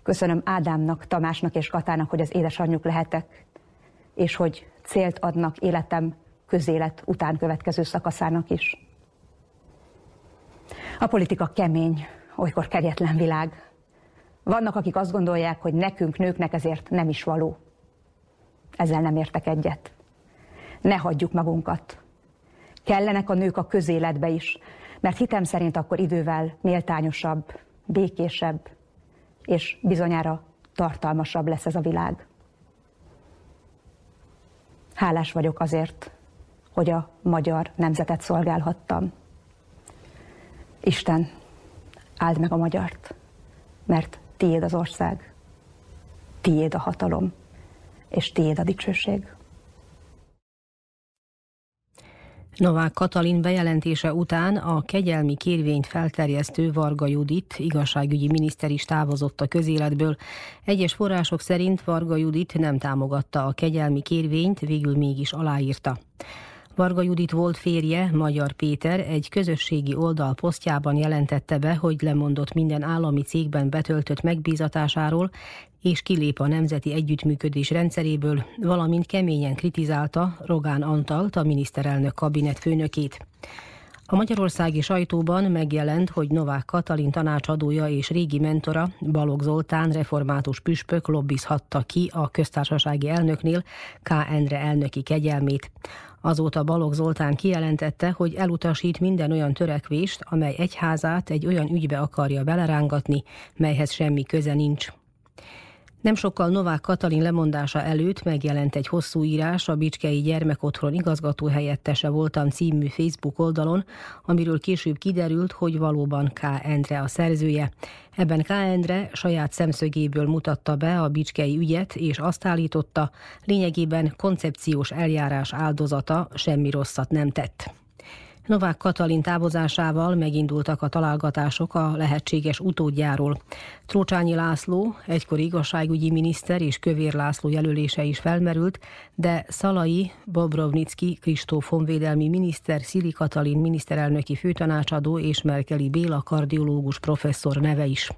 Köszönöm Ádámnak, Tamásnak és Katának, hogy az édesanyjuk lehetek, és hogy célt adnak életem közélet után következő szakaszának is. A politika kemény, olykor kegyetlen világ. Vannak, akik azt gondolják, hogy nekünk, nőknek ezért nem is való. Ezzel nem értek egyet. Ne hagyjuk magunkat. Kellenek a nők a közéletbe is, mert hitem szerint akkor idővel méltányosabb, békésebb, és bizonyára tartalmasabb lesz ez a világ. Hálás vagyok azért, hogy a magyar nemzetet szolgálhattam. Isten, áld meg a magyart, mert tiéd az ország, tiéd a hatalom, és tiéd a dicsőség. Novák Katalin bejelentése után a kegyelmi kérvényt felterjesztő Varga Judit igazságügyi miniszter is távozott a közéletből. Egyes források szerint Varga Judit nem támogatta a kegyelmi kérvényt, végül mégis aláírta. Varga Judit volt férje, Magyar Péter egy közösségi oldal posztjában jelentette be, hogy lemondott minden állami cégben betöltött megbízatásáról, és kilép a Nemzeti Együttműködés rendszeréből, valamint keményen kritizálta Rogán Antalt, a miniszterelnök kabinet főnökét. A magyarországi sajtóban megjelent, hogy Novák Katalin tanácsadója és régi mentora Balogh Zoltán református püspök lobbizhatta ki a köztársasági elnöknél K. Endre elnöki kegyelmét. Azóta Balogh Zoltán kijelentette, hogy elutasít minden olyan törekvést, amely egyházát egy olyan ügybe akarja belerángatni, melyhez semmi köze nincs. Nem sokkal Novák Katalin lemondása előtt megjelent egy hosszú írás a Bicskei Gyermekotthon igazgató helyettese voltam című Facebook oldalon, amiről később kiderült, hogy valóban K. Endre a szerzője. Ebben K. Endre saját szemszögéből mutatta be a bicskei ügyet, és azt állította, lényegében koncepciós eljárás áldozata semmi rosszat nem tett. Novák Katalin távozásával megindultak a találgatások a lehetséges utódjáról. Trócsányi László, egykori igazságügyi miniszter és Kövér László jelölése is felmerült, de Szalai, Bobrovnicki, Kristóf honvédelmi miniszter, Szili Katalin miniszterelnöki főtanácsadó és Merkeli Béla kardiológus professzor neve is.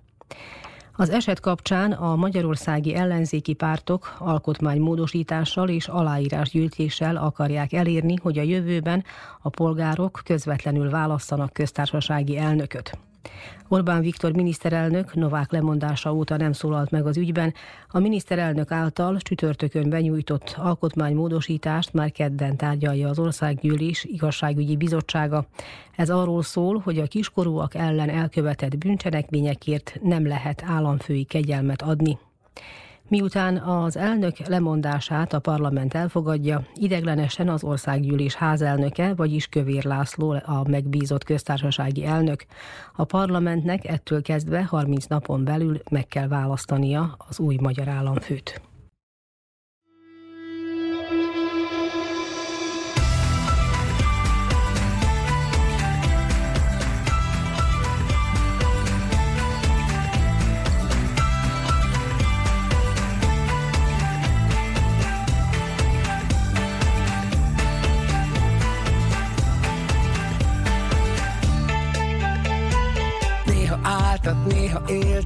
Az eset kapcsán a magyarországi ellenzéki pártok alkotmánymódosítással és aláírásgyűjtéssel akarják elérni, hogy a jövőben a polgárok közvetlenül válasszanak köztársasági elnököt. Orbán Viktor miniszterelnök Novák lemondása óta nem szólalt meg az ügyben. A miniszterelnök által csütörtökön benyújtott alkotmánymódosítást már kedden tárgyalja az Országgyűlés igazságügyi bizottsága. Ez arról szól, hogy a kiskorúak ellen elkövetett bűncselekményekért nem lehet államfői kegyelmet adni. Miután az elnök lemondását a parlament elfogadja, ideglenesen az országgyűlés házelnöke, vagyis Kövér László a megbízott köztársasági elnök. A parlamentnek ettől kezdve 30 napon belül meg kell választania az új magyar államfőt.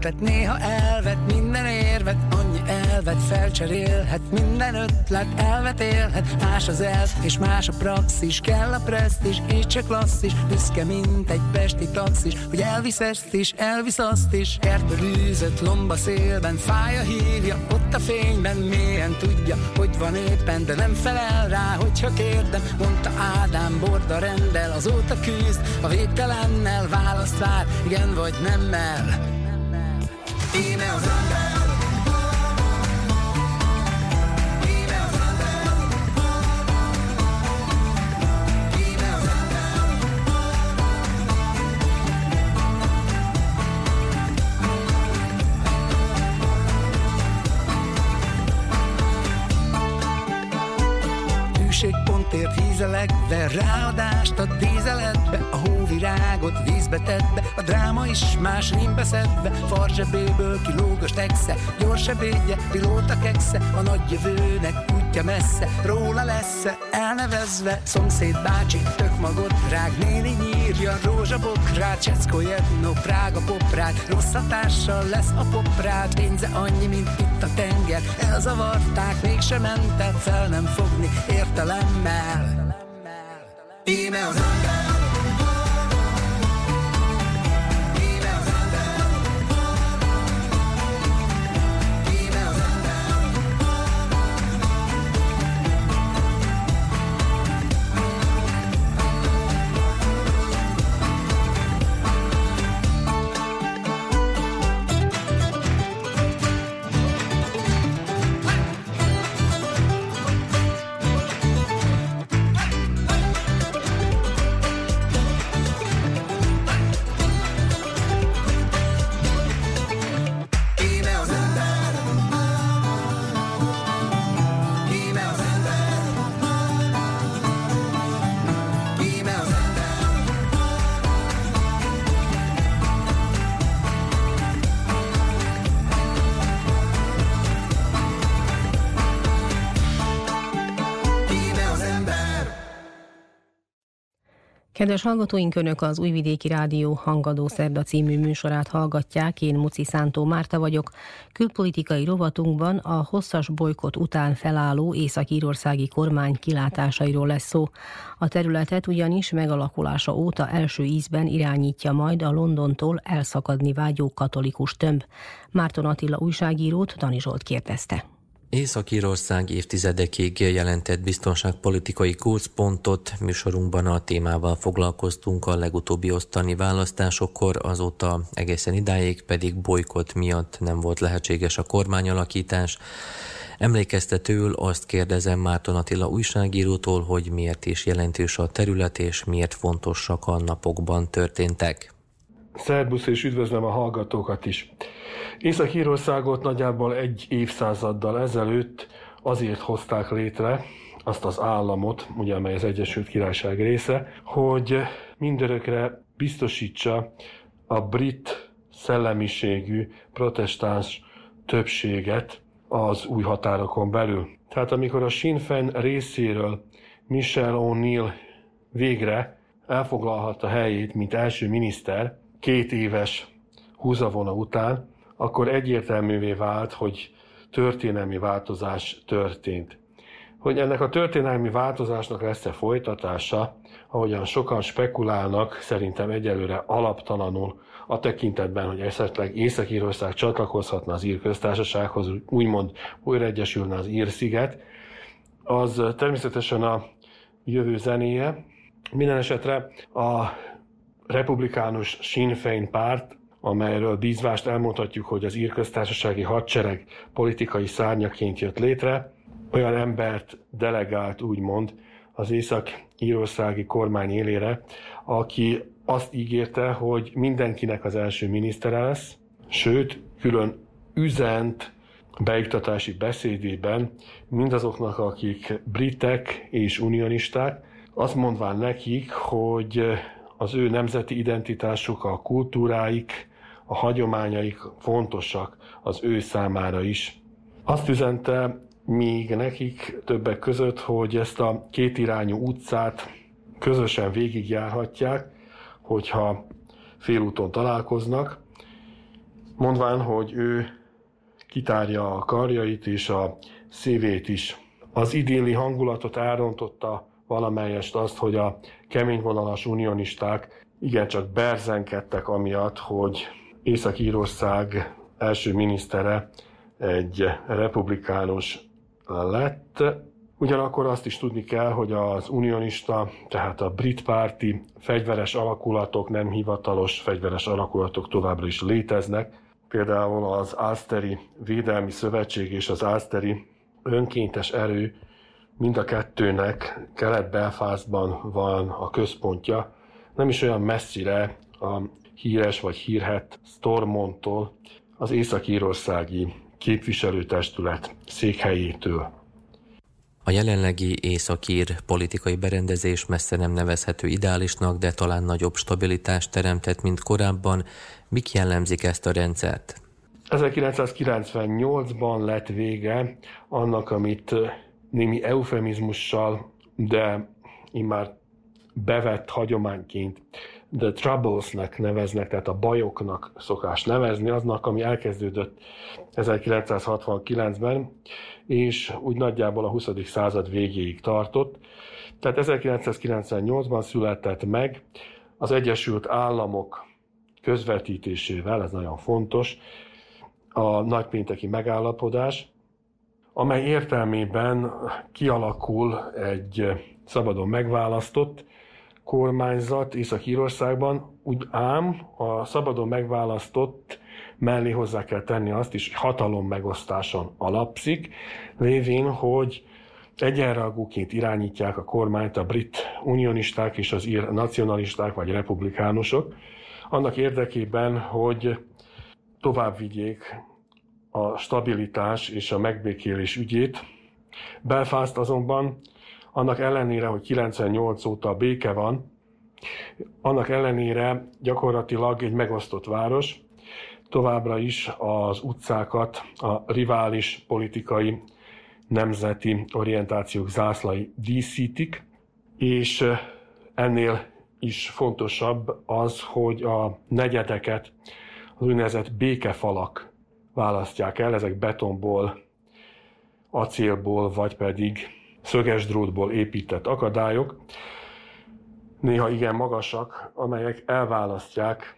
Éltet, néha elvet minden érvet, annyi elvet felcserélhet, minden ötlet elvet élhet, más az elv és más a praxis, kell a presztis, és csak klasszis, büszke, mint egy pesti taxis, hogy elvisz ezt is, elvisz azt is, kertbe rűzött lomba szélben, fáj a ott a fényben, mélyen tudja, hogy van éppen, de nem felel rá, hogyha kérdem, mondta Ádám borda rendel, azóta küzd, a végtelennel választ vár, igen vagy nemmel. Hízelegve, ráadást a dízeletbe, a hóvirágot vízbe tett be, a dráma is más rímbe szedve, farzsebéből kilóg a stegsze, gyors ebédje, pilóta keksze, a nagy jövőnek útja messze, róla lesz elnevezve, szomszéd bácsi, tök magot rág, néni nyírja, rózsabokrát, Cseszko Jedno, Prága poprát, rossz hatással lesz a poprát, pénze annyi, mint itt a tenger, elzavarták, mégsem ment el, fel nem fogni értelemmel. Emails. Kedves hallgatóink, Önök az Újvidéki Rádió Hangadó Szerda című műsorát hallgatják. Én Muci Szántó Márta vagyok. Külpolitikai rovatunkban a hosszas bolykot után felálló észak-írországi kormány kilátásairól lesz szó. A területet ugyanis megalakulása óta első ízben irányítja majd a Londontól elszakadni vágyó katolikus tömb. Márton Attila újságírót Dani Zsolt kérdezte. Észak-Írország évtizedekig jelentett biztonságpolitikai kulcspontot. Műsorunkban a témával foglalkoztunk a legutóbbi osztani választásokkor, azóta egészen idáig pedig bolykott miatt nem volt lehetséges a kormányalakítás. Emlékeztetőül azt kérdezem Márton Attila újságírótól, hogy miért is jelentős a terület és miért fontosak a napokban történtek. Szerbusz és üdvözlöm a hallgatókat is. Észak-Írországot nagyjából egy évszázaddal ezelőtt azért hozták létre, azt az államot, ugye, amely az Egyesült Királyság része, hogy mindörökre biztosítsa a brit szellemiségű protestáns többséget az új határokon belül. Tehát amikor a Sinn Féin részéről Michel O'Neill végre elfoglalhatta helyét, mint első miniszter, két éves húzavona után, akkor egyértelművé vált, hogy történelmi változás történt. Hogy ennek a történelmi változásnak lesz-e folytatása, ahogyan sokan spekulálnak, szerintem egyelőre alaptalanul a tekintetben, hogy esetleg Észak-Írország csatlakozhatna az ír köztársasághoz, úgymond újra egyesülne az ír-sziget, az természetesen a jövő zenéje. Minden esetre a republikánus Sinn Féin párt amelyről bízvást elmondhatjuk, hogy az írköztársasági hadsereg politikai szárnyaként jött létre, olyan embert delegált úgymond az észak-írországi kormány élére, aki azt ígérte, hogy mindenkinek az első minisztere lesz, sőt, külön üzent beiktatási beszédében mindazoknak, akik britek és unionisták, azt mondván nekik, hogy az ő nemzeti identitásuk, a kultúráik, a hagyományaik fontosak az ő számára is. Azt üzente még nekik többek között, hogy ezt a kétirányú utcát közösen végigjárhatják, hogyha félúton találkoznak, mondván, hogy ő kitárja a karjait és a szívét is. Az idilli hangulatot elrontotta valamelyest azt, hogy a keményvonalas unionisták igencsak berzenkedtek amiatt, hogy Észak-Írország első minisztere egy republikánus lett. Ugyanakkor azt is tudni kell, hogy az unionista, tehát a brit párti fegyveres alakulatok, nem hivatalos fegyveres alakulatok továbbra is léteznek. Például az Alsteri Védelmi Szövetség és az Alsteri önkéntes erő mind a kettőnek Kelet-Belfastban van a központja, nem is olyan messzire a híres vagy hírhet Stormonttól, az Észak-Írországi képviselőtestület székhelyétől. A jelenlegi északír politikai berendezés messze nem nevezhető ideálisnak, de talán nagyobb stabilitást teremtett, mint korábban. Mik jellemzik ezt a rendszert? 1998-ban lett vége annak, amit némi eufemizmussal, de immár bevett hagyományként The Troublesnek neveznek, tehát a bajoknak szokás nevezni, aznak, ami elkezdődött 1969-ben, és úgy nagyjából a 20. század végéig tartott. Tehát 1998-ban született meg az Egyesült Államok közvetítésével, ez nagyon fontos, a nagypénteki megállapodás, amely értelmében kialakul egy szabadon megválasztott kormányzat Észak-Írországban, úgy ám a szabadon megválasztott mellé hozzá kell tenni azt is, hogy hatalom megosztáson alapszik, lévén, hogy egyenrangúként irányítják a kormányt a brit unionisták és az ír nacionalisták vagy republikánusok, annak érdekében, hogy tovább vigyék a stabilitás és a megbékélés ügyét. Belfast azonban annak ellenére, hogy 98 óta béke van, annak ellenére gyakorlatilag egy megosztott város, továbbra is az utcákat a rivális politikai nemzeti orientációk zászlai díszítik, és ennél is fontosabb az, hogy a negyedeket az úgynevezett békefalak választják el, ezek betonból, acélból, vagy pedig szöges drótból épített akadályok, néha igen magasak, amelyek elválasztják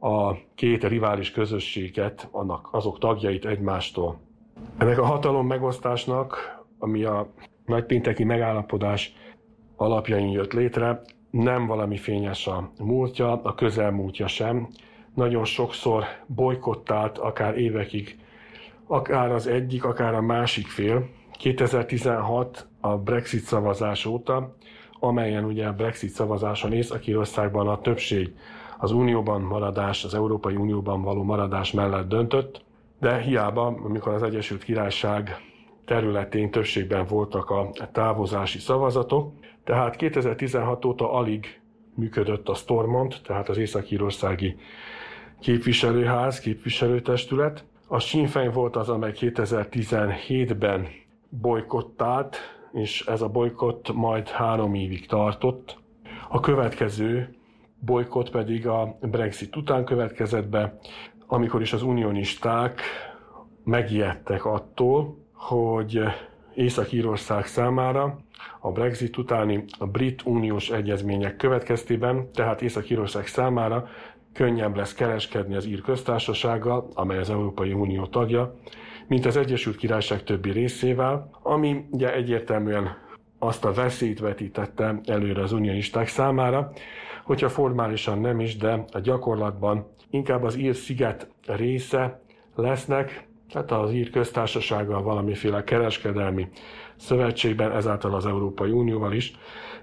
a két rivális közösséget, annak azok tagjait egymástól. Ennek a hatalom megosztásnak, ami a nagypénteki megállapodás alapjain jött létre, nem valami fényes a múltja, a közelmúltja sem. Nagyon sokszor bolykottált, akár évekig, akár az egyik, akár a másik fél. 2016 a Brexit szavazás óta, amelyen ugye a Brexit szavazáson Észak-Írországban a többség az unióban maradás, az Európai Unióban való maradás mellett döntött, de hiába, amikor az Egyesült Királyság területén többségben voltak a távozási szavazatok, tehát 2016 óta alig működött a Stormont, tehát az Észak-Írországi képviselőház, képviselőtestület. A Sinn Féin volt az, amely 2017-ben bolykottált, és ez a bolykott majd három évig tartott. A következő bolykott pedig a Brexit után következett be, amikor is az unionisták megijedtek attól, hogy Észak-Írország számára a Brexit utáni a brit uniós egyezmények következtében, tehát Észak-Írország számára könnyebb lesz kereskedni az ír köztársasággal, amely az Európai Unió tagja, mint az Egyesült Királyság többi részével, ami ugye egyértelműen azt a veszélyt vetítette előre az unionisták számára, hogyha formálisan nem is, de a gyakorlatban inkább az ír sziget része lesznek, tehát az ír köztársasággal valamiféle kereskedelmi szövetségben, ezáltal az Európai Unióval is,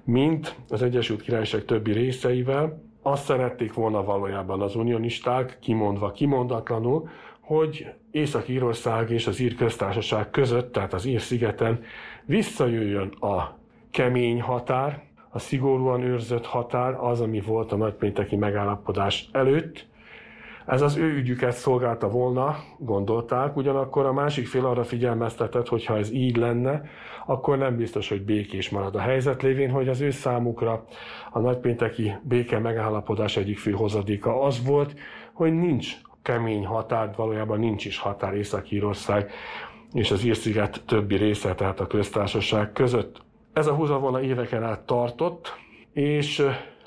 mint az Egyesült Királyság többi részeivel. Azt szerették volna valójában az unionisták, kimondva kimondatlanul, hogy Észak-Írország és az Ír köztársaság között, tehát az Ír szigeten visszajöjjön a kemény határ, a szigorúan őrzött határ, az, ami volt a nagypénteki megállapodás előtt. Ez az ő ügyüket szolgálta volna, gondolták, ugyanakkor a másik fél arra figyelmeztetett, hogy ha ez így lenne, akkor nem biztos, hogy békés marad a helyzet lévén, hogy az ő számukra a nagypénteki béke megállapodás egyik fő hozadéka az volt, hogy nincs kemény határ, valójában nincs is határ Észak-Írország és az Írsziget többi része, tehát a köztársaság között. Ez a húzavona éveken át tartott, és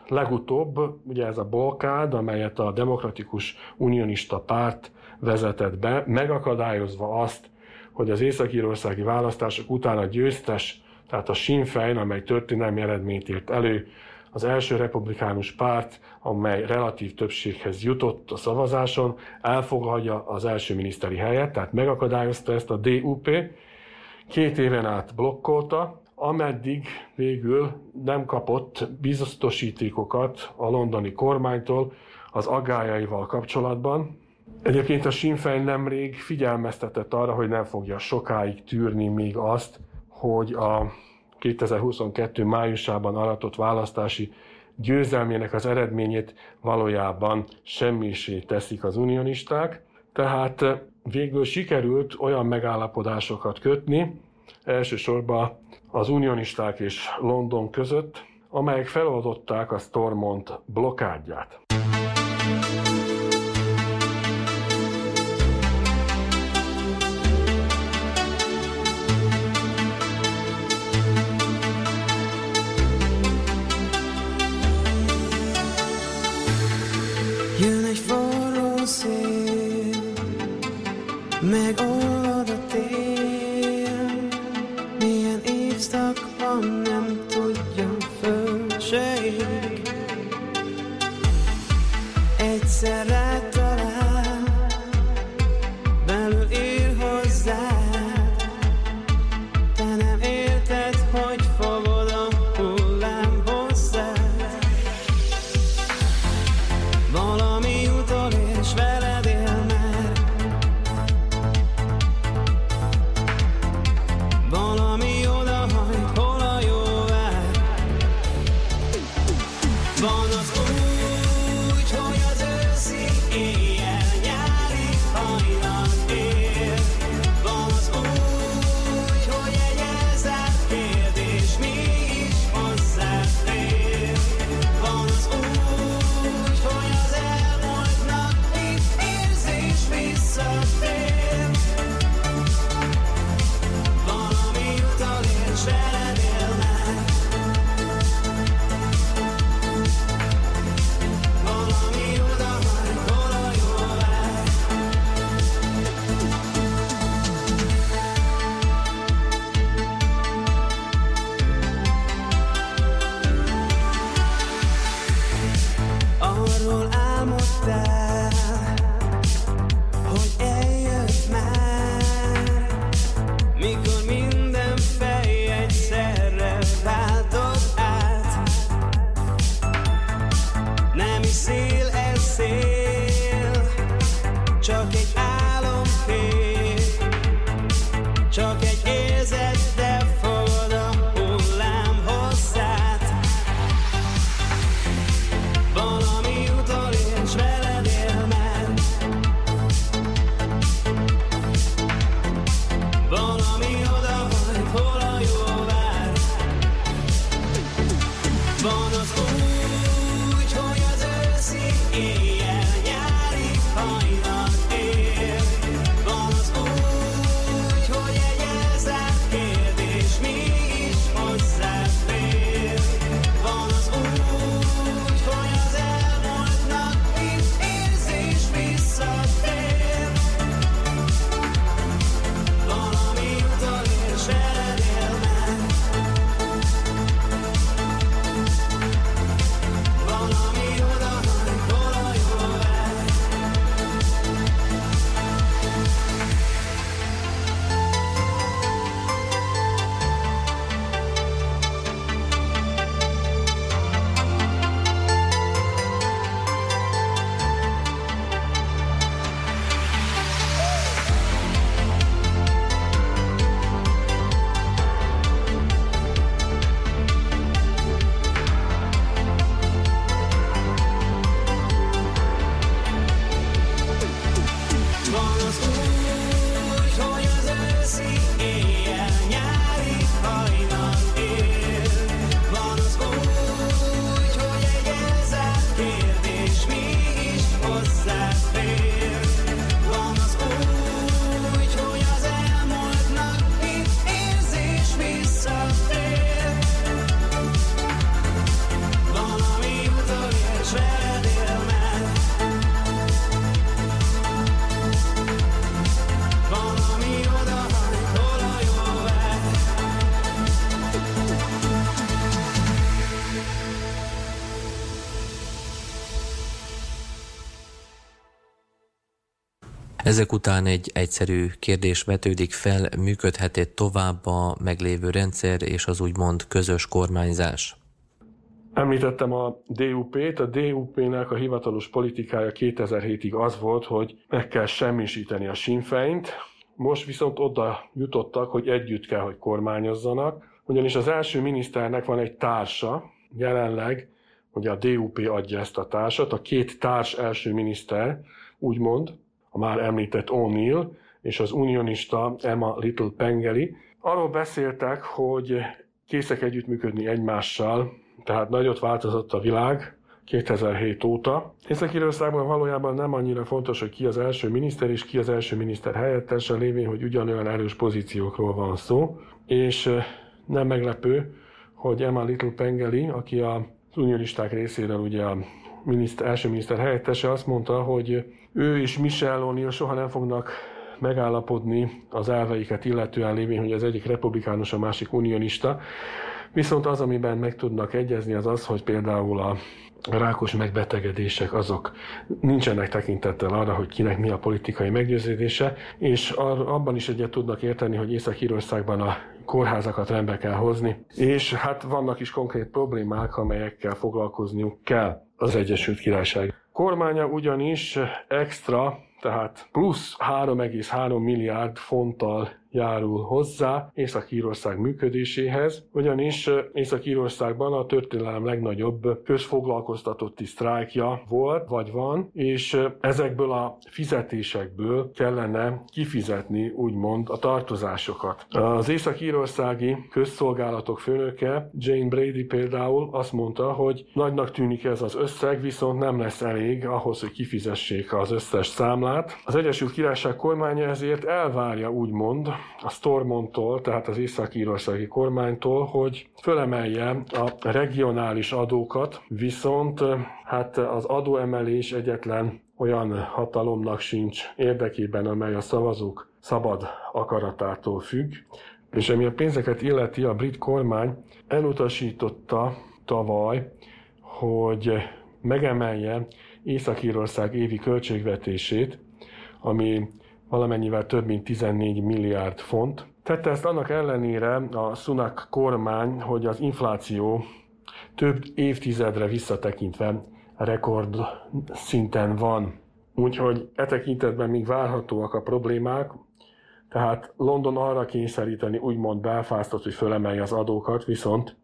legutóbb ugye ez a blokád, amelyet a Demokratikus Unionista Párt vezetett be, megakadályozva azt, hogy az észak-írországi választások után a győztes, tehát a Sinn Féin, amely történelmi eredményt ért elő, az első republikánus párt, amely relatív többséghez jutott a szavazáson, elfogadja az első miniszteri helyet, tehát megakadályozta ezt a DUP, két éven át blokkolta, ameddig végül nem kapott biztosítékokat a londoni kormánytól az aggájaival kapcsolatban. Egyébként a Sinn Féin nemrég figyelmeztetett arra, hogy nem fogja sokáig tűrni még azt, hogy a 2022. májusában aratott választási győzelmének az eredményét valójában semmisé teszik az unionisták. Tehát végül sikerült olyan megállapodásokat kötni, elsősorban az unionisták és London között, amelyek feloldották a Stormont blokádját. Jön egy forró szél, megolvad Ezek után egy egyszerű kérdés vetődik fel, működhet-e tovább a meglévő rendszer és az úgymond közös kormányzás? Említettem a DUP-t, a DUP-nek a hivatalos politikája 2007-ig az volt, hogy meg kell semmisíteni a Sinfeint, most viszont oda jutottak, hogy együtt kell, hogy kormányozzanak, ugyanis az első miniszternek van egy társa, jelenleg ugye a DUP adja ezt a társat, a két társ első miniszter, úgymond, a már említett O'Neill és az unionista Emma Little Pengeli, arról beszéltek, hogy készek együttműködni egymással, tehát nagyot változott a világ 2007 óta. Észak-Írországban valójában nem annyira fontos, hogy ki az első miniszter és ki az első miniszter helyettese, lévén, hogy ugyanolyan erős pozíciókról van szó. És nem meglepő, hogy Emma Little Pengeli, aki a unionisták részéről ugye a miniszter, első miniszter helyettese azt mondta, hogy ő és Michel O'Neill soha nem fognak megállapodni az elveiket illetően lévén, hogy az egyik republikánus, a másik unionista. Viszont az, amiben meg tudnak egyezni, az az, hogy például a rákos megbetegedések azok nincsenek tekintettel arra, hogy kinek mi a politikai meggyőződése, és abban is egyet tudnak érteni, hogy Észak-Írországban a kórházakat rendbe kell hozni, és hát vannak is konkrét problémák, amelyekkel foglalkozniuk kell az Egyesült Királyság. Kormánya ugyanis extra, tehát plusz 3,3 milliárd fonttal járul hozzá Észak-Írország működéséhez, ugyanis Észak-Írországban a történelem legnagyobb közfoglalkoztatotti sztrájkja volt, vagy van, és ezekből a fizetésekből kellene kifizetni, úgymond, a tartozásokat. Az Észak-Írországi közszolgálatok főnöke, Jane Brady például azt mondta, hogy nagynak tűnik ez az összeg, viszont nem lesz elég ahhoz, hogy kifizessék az összes számlát. Az Egyesült Királyság kormánya ezért elvárja, úgymond, a Stormontól, tehát az észak-írországi kormánytól, hogy fölemelje a regionális adókat, viszont hát az adóemelés egyetlen olyan hatalomnak sincs érdekében, amely a szavazók szabad akaratától függ, és ami a pénzeket illeti, a brit kormány elutasította tavaly, hogy megemelje Észak-Írország évi költségvetését, ami valamennyivel több mint 14 milliárd font. Tette ezt annak ellenére a Sunak kormány, hogy az infláció több évtizedre visszatekintve rekord szinten van. Úgyhogy e tekintetben még várhatóak a problémák, tehát London arra kényszeríteni úgymond Belfastot, hogy fölemelje az adókat, viszont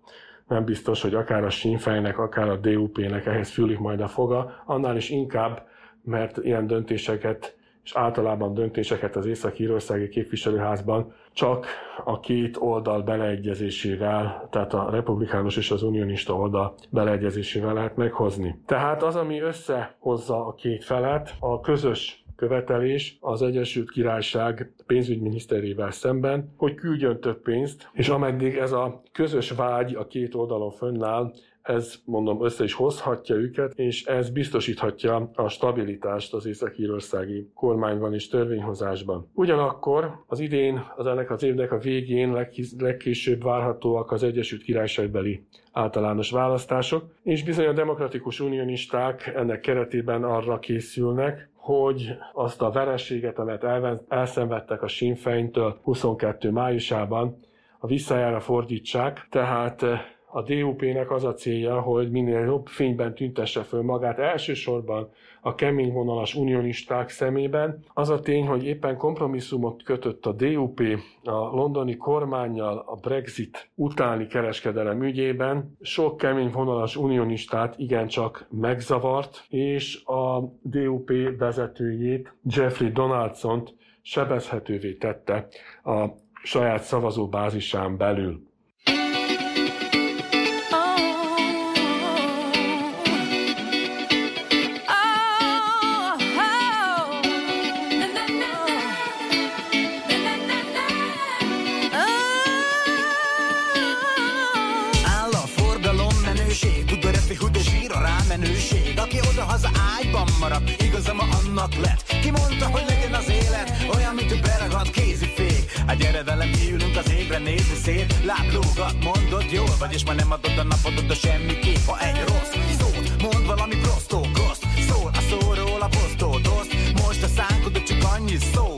nem biztos, hogy akár a Sinn Féinnek, akár a DUP-nek ehhez fülik majd a foga, annál is inkább, mert ilyen döntéseket és általában döntéseket az Észak-Írországi képviselőházban csak a két oldal beleegyezésével, tehát a republikánus és az unionista oldal beleegyezésével lehet meghozni. Tehát az, ami összehozza a két felet, a közös követelés az Egyesült Királyság pénzügyminiszterével szemben, hogy küldjön több pénzt, és ameddig ez a közös vágy a két oldalon fönnáll, ez mondom össze is hozhatja őket, és ez biztosíthatja a stabilitást az észak-írországi kormányban és törvényhozásban. Ugyanakkor az idén, az ennek az évnek a végén legkésőbb várhatóak az Egyesült Királyságbeli általános választások, és bizony a demokratikus unionisták ennek keretében arra készülnek, hogy azt a vereséget, amelyet elszenvedtek a Sinn Féintől 22 májusában, a visszájára fordítsák, tehát a DUP-nek az a célja, hogy minél jobb fényben tüntesse föl magát, elsősorban a kemény vonalas unionisták szemében. Az a tény, hogy éppen kompromisszumot kötött a DUP a londoni kormányjal a Brexit utáni kereskedelem ügyében, sok kemény vonalas unionistát igencsak megzavart, és a DUP vezetőjét, Jeffrey Donaldson sebezhetővé tette a saját szavazóbázisán belül. Maradt, igazam annak lett. Ki mondta, hogy legyen az élet, olyan, mint egy beragadt kézifék. Hát gyere velem, kiülünk az égre nézni szét. Láblógat, mondod, jól vagy, és már nem adod a napodot, a semmi kép, ha egy rossz szót mond valami prostó, goszt. Szól a szóról a posztó. Most a szánkod, csak annyi Zipzárt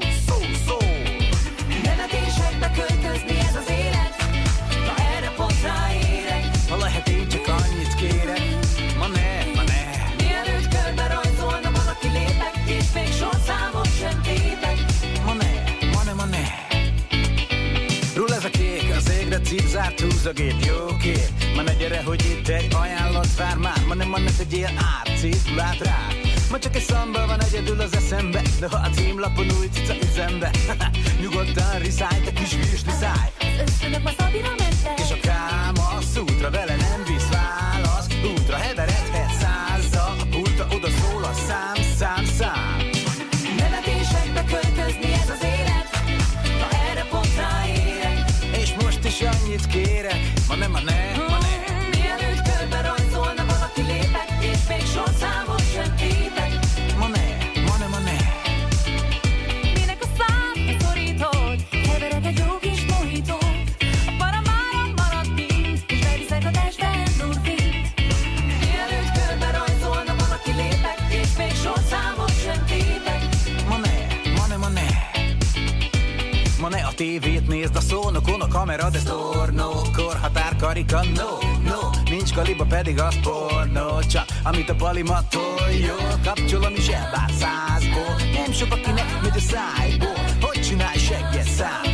húz a gép, jó kép. Ma ne gyere, hogy itt egy ajánlat vár már. Ma nem, ma ne tegyél át, cédulát rá. Ma csak egy szamba van egyedül az eszembe De ha a címlapon új cica üzembe. Nyugodtan riszáj, te kis virsli száj Összönök ma Szabira mentek. És a káma szútra vele tévét nézd, a szónokon a kamera, de sztornó Korhatár karika, no, no Nincs kaliba, pedig az pornó Csak amit a palimatól jól Kapcsolom is elbár százból Nem sok, akinek megy a szájból Hogy csinálj segget, szám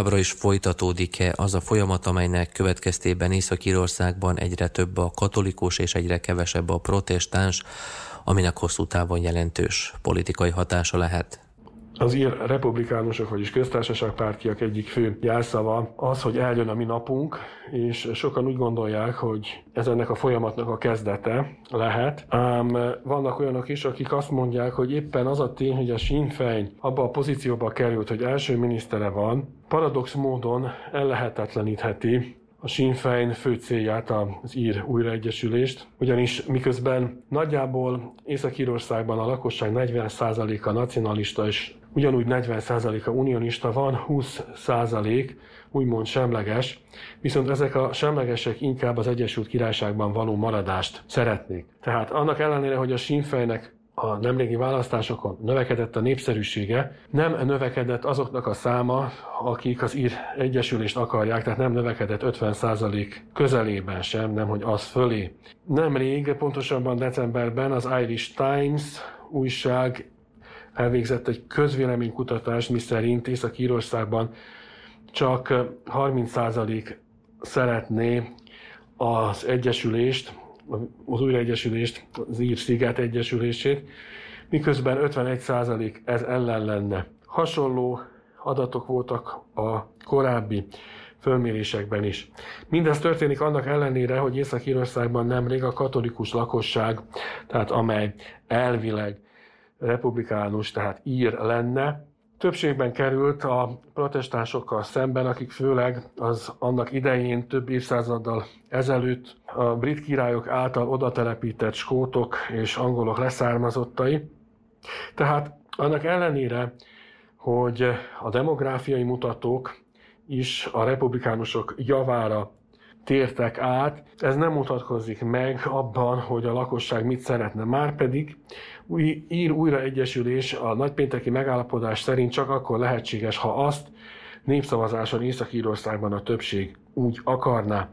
Továbbra is folytatódik-e az a folyamat, amelynek következtében Észak-Írországban egyre több a katolikus és egyre kevesebb a protestáns, aminek hosszú távon jelentős politikai hatása lehet? Az ír republikánusok, vagyis köztársaságpártiak egyik fő jelszava az, hogy eljön a mi napunk, és sokan úgy gondolják, hogy ez ennek a folyamatnak a kezdete lehet. Ám vannak olyanok is, akik azt mondják, hogy éppen az a tény, hogy a Sinn Féin abba a pozícióba került, hogy első minisztere van, paradox módon ellehetetlenítheti a Sinn Féin fő célját, az ír újraegyesülést, ugyanis miközben nagyjából Észak-Írországban a lakosság 40%-a nacionalista és ugyanúgy 40%-a unionista van, 20% úgymond semleges, viszont ezek a semlegesek inkább az Egyesült Királyságban való maradást szeretnék. Tehát annak ellenére, hogy a Sinn Féinnek a nemrégi választásokon növekedett a népszerűsége, nem növekedett azoknak a száma, akik az ír egyesülést akarják, tehát nem növekedett 50% közelében sem, nem hogy az fölé. Nemrég, pontosabban decemberben az Irish Times újság elvégzett egy közvéleménykutatást, miszerint Észak-Írországban csak 30% szeretné az egyesülést, az újraegyesülést, az ír sziget egyesülését, miközben 51% ez ellen lenne. Hasonló adatok voltak a korábbi fölmérésekben is. Mindez történik annak ellenére, hogy Észak-Írországban nemrég a katolikus lakosság, tehát amely elvileg republikánus, tehát ír lenne, többségben került a protestánsokkal szemben, akik főleg az annak idején több évszázaddal ezelőtt a brit királyok által oda telepített skótok és angolok leszármazottai. Tehát annak ellenére, hogy a demográfiai mutatók is a republikánusok javára tértek át, ez nem mutatkozik meg abban, hogy a lakosság mit szeretne. Márpedig új, ír újraegyesülés a nagypénteki megállapodás szerint csak akkor lehetséges, ha azt népszavazáson Észak-Írországban a többség úgy akarná.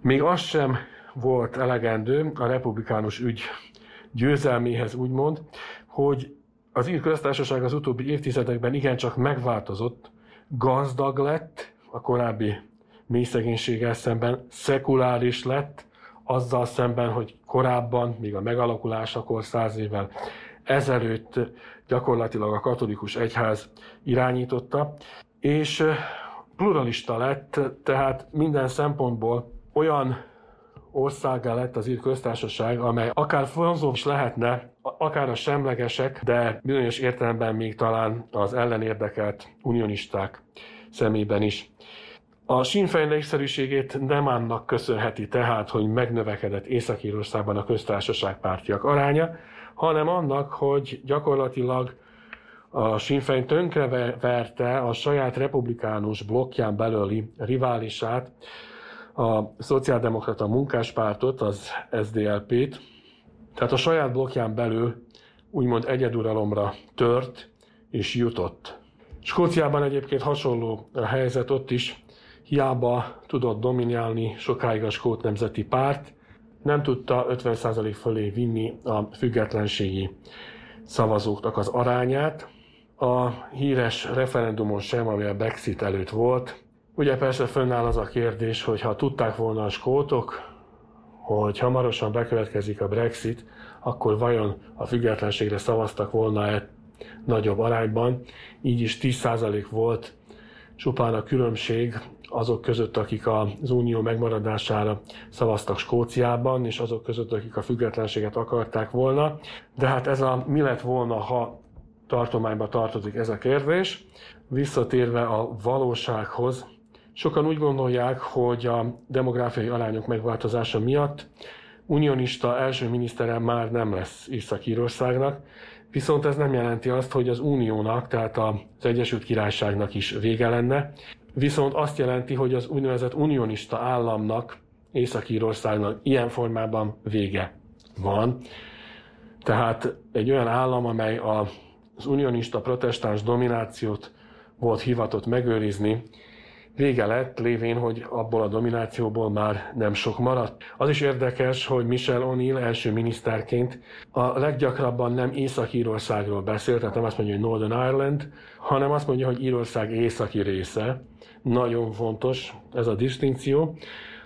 Még az sem volt elegendő a republikánus ügy győzelméhez úgymond, hogy az ír köztársaság az utóbbi évtizedekben igencsak megváltozott, gazdag lett, a korábbi mély szegénységgel szemben szekuláris lett, azzal szemben, hogy korábban, még a megalakulásakor száz évvel ezelőtt gyakorlatilag a katolikus egyház irányította, és pluralista lett, tehát minden szempontból olyan országá lett az ír köztársaság, amely akár vonzó is lehetne, akár a semlegesek, de bizonyos értelemben még talán az ellenérdekelt unionisták szemében is. A Sinn Féin népszerűségét nem annak köszönheti tehát, hogy megnövekedett Észak-Írországban a köztársaság pártiak aránya, hanem annak, hogy gyakorlatilag a Sinn Féin tönkreverte a saját republikánus blokkján belüli riválisát, a szociáldemokrata munkáspártot, az SDLP-t, tehát a saját blokkján belül úgymond egyeduralomra tört és jutott. Skóciában egyébként hasonló a helyzet ott is, hiába tudott dominálni sokáig a skót nemzeti párt, nem tudta 50% fölé vinni a függetlenségi szavazóknak az arányát. A híres referendumon sem, ami a Brexit előtt volt, Ugye persze fönnáll az a kérdés, hogy ha tudták volna a skótok, hogy hamarosan bekövetkezik a Brexit, akkor vajon a függetlenségre szavaztak volna-e nagyobb arányban. Így is 10% volt csupán a különbség azok között, akik az unió megmaradására szavaztak Skóciában, és azok között, akik a függetlenséget akarták volna. De hát ez a mi lett volna, ha tartományba tartozik ez a kérdés. Visszatérve a valósághoz, Sokan úgy gondolják, hogy a demográfiai arányok megváltozása miatt unionista első minisztere már nem lesz Észak-Írországnak, viszont ez nem jelenti azt, hogy az uniónak, tehát az Egyesült Királyságnak is vége lenne, viszont azt jelenti, hogy az úgynevezett unionista államnak, Észak-Írországnak ilyen formában vége van. Tehát egy olyan állam, amely az unionista protestáns dominációt volt hivatott megőrizni, vége lett, lévén, hogy abból a dominációból már nem sok maradt. Az is érdekes, hogy Michel O'Neill első miniszterként a leggyakrabban nem Észak-Írországról beszélt, tehát nem azt mondja, hogy Northern Ireland, hanem azt mondja, hogy Írország északi része. Nagyon fontos ez a distinkció,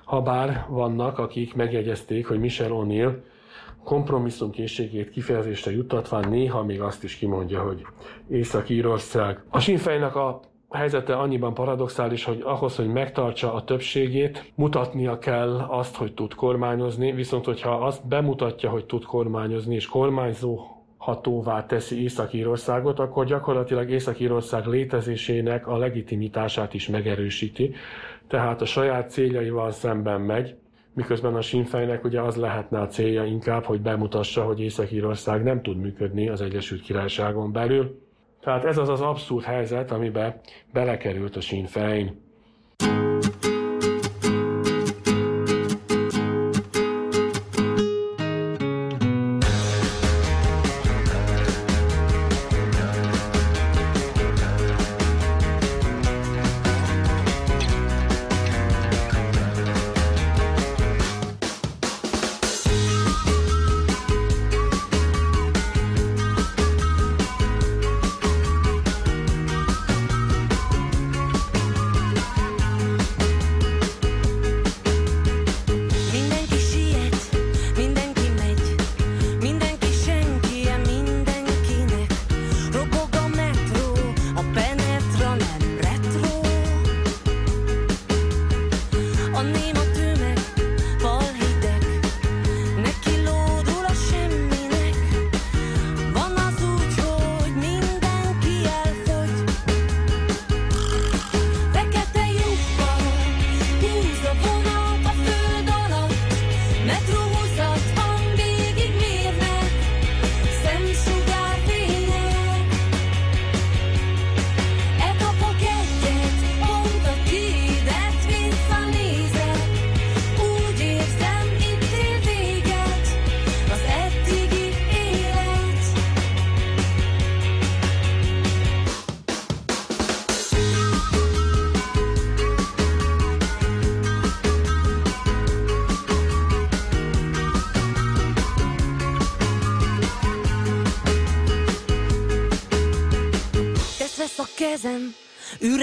habár vannak, akik megjegyezték, hogy Michel O'Neill kompromisszumkészségét kifejezésre juttatván néha még azt is kimondja, hogy Észak-Írország. A Sinfejnek a helyzete annyiban paradoxális, hogy ahhoz, hogy megtartsa a többségét, mutatnia kell azt, hogy tud kormányozni, viszont hogyha azt bemutatja, hogy tud kormányozni, és kormányzó hatóvá teszi Észak-Írországot, akkor gyakorlatilag Észak-Írország létezésének a legitimitását is megerősíti. Tehát a saját céljaival szemben megy, miközben a Sinfejnek ugye az lehetne a célja inkább, hogy bemutassa, hogy Észak-Írország nem tud működni az Egyesült Királyságon belül, tehát ez az az abszurd helyzet, amiben belekerült a Sinn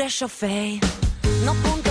üres a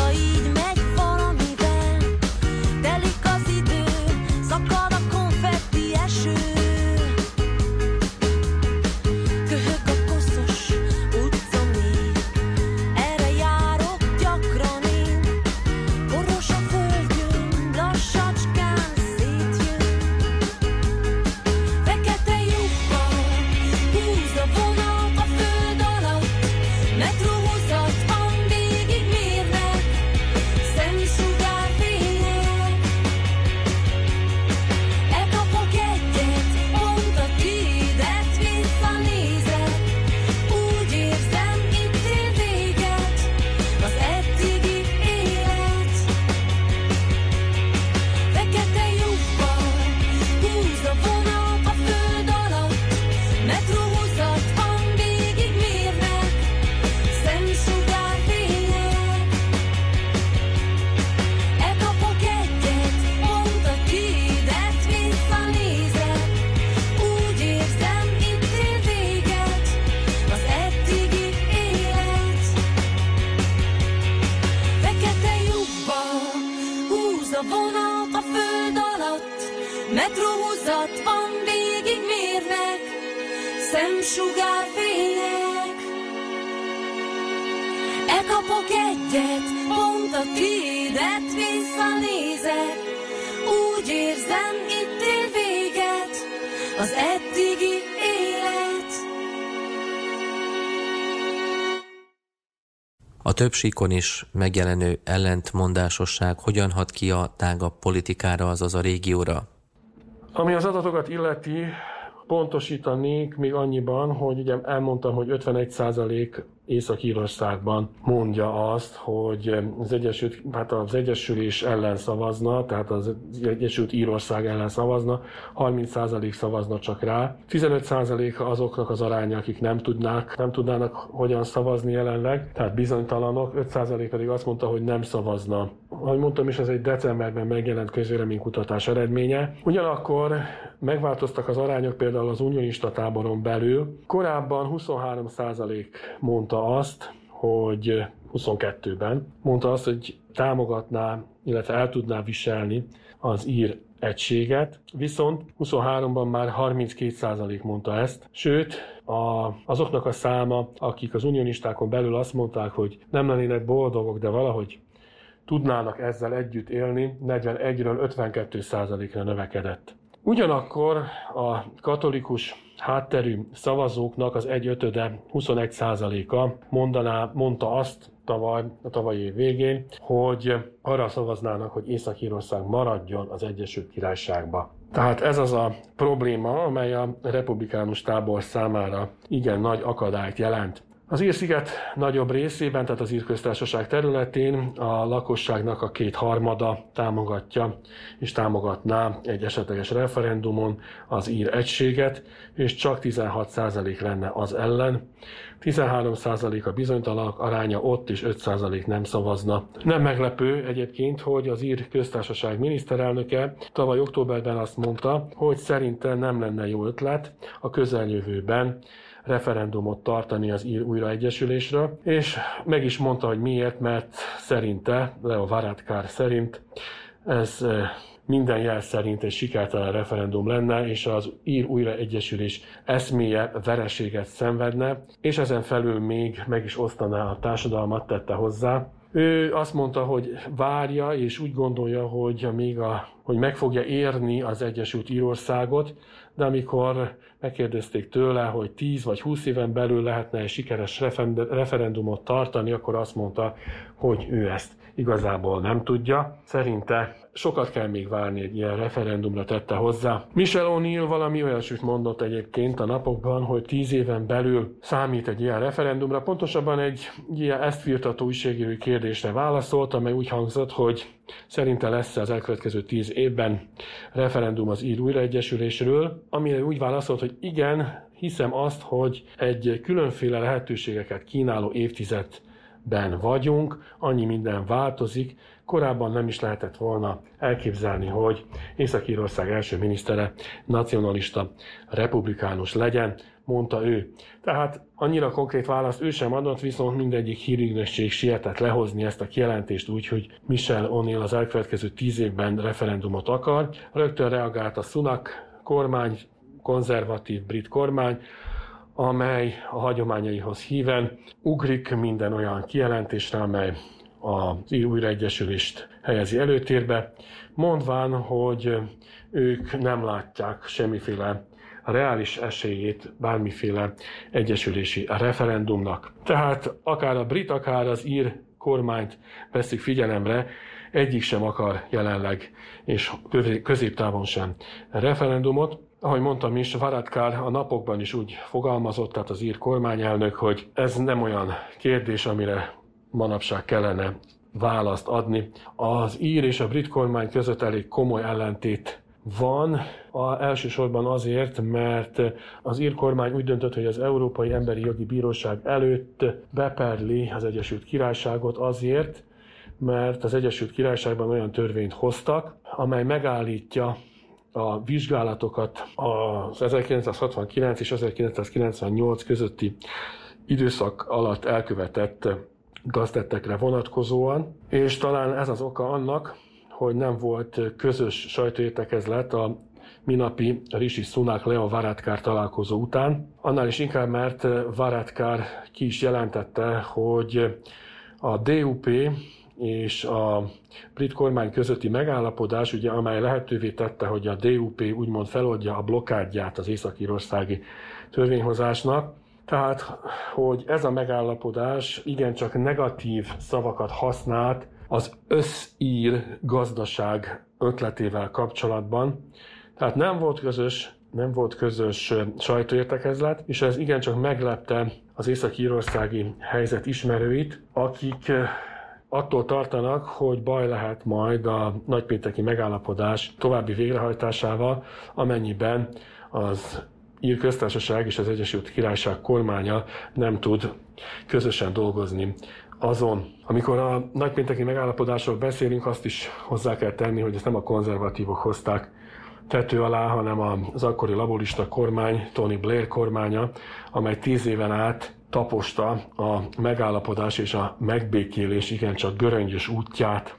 több síkon is megjelenő ellentmondásosság hogyan hat ki a tágabb politikára, azaz a régióra? Ami az adatokat illeti, pontosítanék még annyiban, hogy ugye elmondtam, hogy 51% Észak-Írországban mondja azt, hogy az, Egyesült, hát az Egyesülés ellen szavazna, tehát az Egyesült Írország ellen szavazna, 30% szavazna csak rá. 15% azoknak az aránya, akik nem tudnák, nem tudnának hogyan szavazni jelenleg, tehát bizonytalanok, 5% pedig azt mondta, hogy nem szavazna. Ahogy mondtam is, ez egy decemberben megjelent közvéleménykutatás eredménye. Ugyanakkor megváltoztak az arányok például az unionista táboron belül. Korábban 23% mondta azt, hogy 22-ben mondta azt, hogy támogatná, illetve el tudná viselni az ír egységet, viszont 23-ban már 32% mondta ezt, sőt, a, azoknak a száma, akik az unionistákon belül azt mondták, hogy nem lennének boldogok, de valahogy tudnának ezzel együtt élni, 41-ről 52%-ra növekedett. Ugyanakkor a katolikus hátterű szavazóknak az egyötöde 21%-a mondaná, mondta azt tavaly, a tavalyi év végén, hogy arra szavaznának, hogy Észak-Írország maradjon az Egyesült Királyságba. Tehát ez az a probléma, amely a republikánus tábor számára igen nagy akadályt jelent. Az Ír-sziget nagyobb részében, tehát az Ír-köztársaság területén a lakosságnak a két harmada támogatja és támogatná egy esetleges referendumon az ír egységet, és csak 16% lenne az ellen. 13% a bizonytalanok aránya ott, és 5% nem szavazna. Nem meglepő egyébként, hogy az ír köztársaság miniszterelnöke tavaly októberben azt mondta, hogy szerinte nem lenne jó ötlet a közeljövőben referendumot tartani az ír újraegyesülésről, és meg is mondta, hogy miért, mert szerinte, Leo Varadkar szerint ez minden jel szerint egy sikertelen referendum lenne, és az ír újraegyesülés eszméje vereséget szenvedne, és ezen felül még meg is osztaná a társadalmat, tette hozzá. Ő azt mondta, hogy várja, és úgy gondolja, hogy még a, hogy meg fogja érni az Egyesült Írországot, de amikor megkérdezték tőle, hogy 10 vagy 20 éven belül lehetne egy sikeres referend- referendumot tartani, akkor azt mondta, hogy ő ezt igazából nem tudja. Szerinte sokat kell még várni egy ilyen referendumra tette hozzá. Michel O'Neill valami olyasmit mondott egyébként a napokban, hogy 10 éven belül számít egy ilyen referendumra. Pontosabban egy ilyen ezt firtató újságírói kérdésre válaszolt, amely úgy hangzott, hogy szerinte lesz az elkövetkező 10 évben referendum az ír újraegyesülésről, amire úgy válaszolt, hogy igen, hiszem azt, hogy egy különféle lehetőségeket kínáló évtizedben vagyunk, annyi minden változik, korábban nem is lehetett volna elképzelni, hogy Észak-Írország első minisztere nacionalista republikánus legyen. mondta ő. Tehát annyira konkrét választ ő sem adott, viszont mindegyik hírügynökség sietett lehozni ezt a kijelentést úgy, hogy Michel O'Neill az elkövetkező tíz évben referendumot akar. Rögtön reagált a Sunak kormány, konzervatív brit kormány, amely a hagyományaihoz híven ugrik minden olyan kijelentésre, amely az újraegyesülést helyezi előtérbe, mondván, hogy ők nem látják semmiféle reális esélyét bármiféle egyesülési referendumnak. Tehát akár a brit, akár az ír kormányt veszik figyelemre, egyik sem akar jelenleg, és középtávon sem referendumot. Ahogy mondtam is, Varadkar a napokban is úgy fogalmazott, tehát az ír kormányelnök, hogy ez nem olyan kérdés, amire manapság kellene választ adni. Az ír és a brit kormány között elég komoly ellentét van, a, elsősorban azért, mert az ír kormány úgy döntött, hogy az Európai Emberi Jogi Bíróság előtt beperli az Egyesült Királyságot azért, mert az Egyesült Királyságban olyan törvényt hoztak, amely megállítja a vizsgálatokat az 1969 és 1998 közötti időszak alatt elkövetett gaztettekre vonatkozóan, és talán ez az oka annak, hogy nem volt közös sajtóértekezlet a minapi Rishi Sunak Leo Varadkar találkozó után. Annál is inkább, mert Varadkar ki is jelentette, hogy a DUP és a brit kormány közötti megállapodás, ugye, amely lehetővé tette, hogy a DUP úgymond feloldja a blokkádját az északírországi törvényhozásnak, tehát, hogy ez a megállapodás igencsak negatív szavakat használt az összír gazdaság ötletével kapcsolatban. Tehát nem volt közös, nem volt közös sajtóértekezlet, és ez igencsak meglepte az észak-írországi helyzet ismerőit, akik attól tartanak, hogy baj lehet majd a nagypénteki megállapodás további végrehajtásával, amennyiben az Ír köztársaság és az Egyesült Királyság kormánya nem tud közösen dolgozni azon. Amikor a nagypénteki megállapodásról beszélünk, azt is hozzá kell tenni, hogy ezt nem a konzervatívok hozták tető alá, hanem az akkori laborista kormány, Tony Blair kormánya, amely tíz éven át taposta a megállapodás és a megbékélés igencsak göröngyös útját.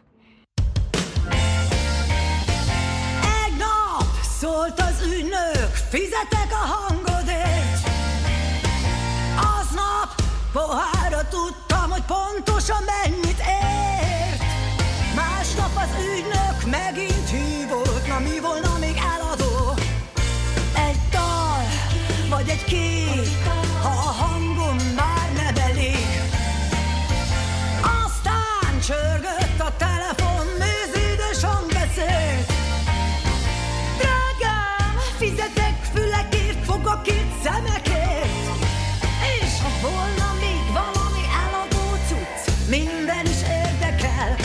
Szólt az ügynök, fizetek a hangodért. Aznap pohára tudtam, hogy pontosan mennyit ért. Másnap az ügynök szemekért. És ha volna még valami eladó cucc, minden is érdekel.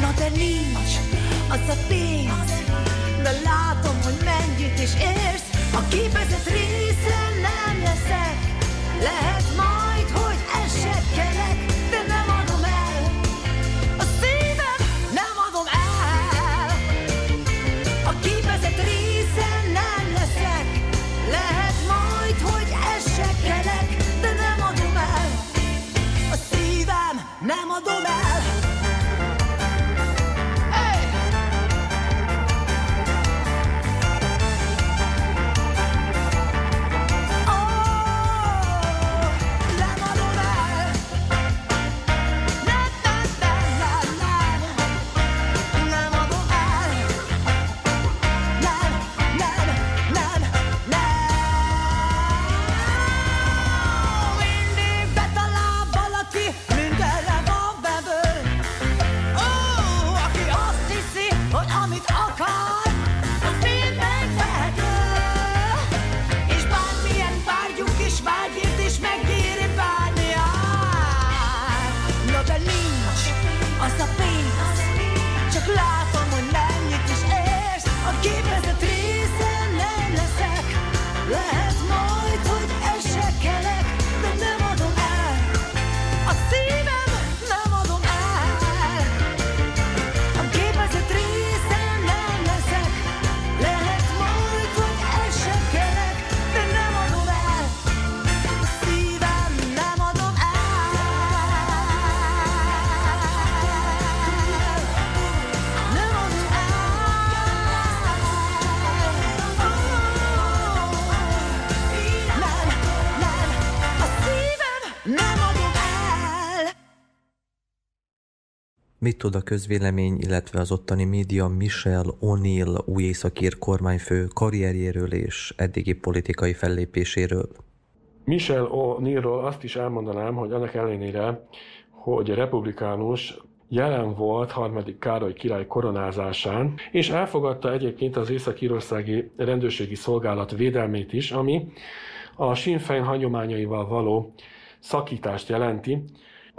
Na de nincs az a pénz, de látom, hogy mennyit is érsz. A képezett része nem leszek, lehet majd, nem adom Mit tud a közvélemény, illetve az ottani média Michel O'Neill új északír kormányfő karrierjéről és eddigi politikai fellépéséről? Michel O'Neillról azt is elmondanám, hogy annak ellenére, hogy republikánus jelen volt harmadik Károly király koronázásán, és elfogadta egyébként az észak-írországi rendőrségi szolgálat védelmét is, ami a Sinn Féin hagyományaival való szakítást jelenti.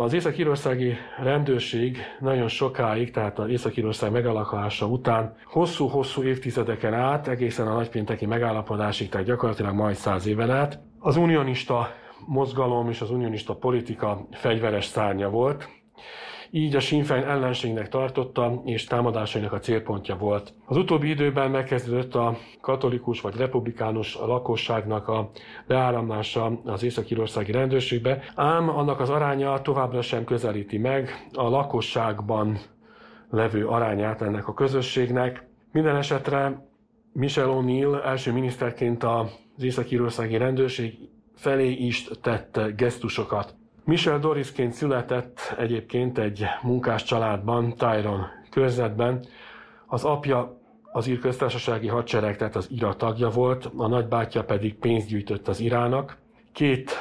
Az észak-írországi rendőrség nagyon sokáig, tehát az észak-írország megalakulása után hosszú-hosszú évtizedeken át, egészen a nagypénteki megállapodásig, tehát gyakorlatilag majd száz éven át, az unionista mozgalom és az unionista politika fegyveres szárnya volt, így a Sinn Féin ellenségnek tartotta, és támadásainak a célpontja volt. Az utóbbi időben megkezdődött a katolikus vagy republikánus lakosságnak a beáramlása az észak-írországi rendőrségbe, ám annak az aránya továbbra sem közelíti meg a lakosságban levő arányát ennek a közösségnek. Minden esetre Michel O'Neill első miniszterként az észak-írországi rendőrség felé is tett gesztusokat. Michel Dorisként született egyébként egy munkás családban, Tyron körzetben. Az apja az ír köztársasági hadsereg, tehát az IRA tagja volt, a nagybátyja pedig pénzt gyűjtött az irának. Két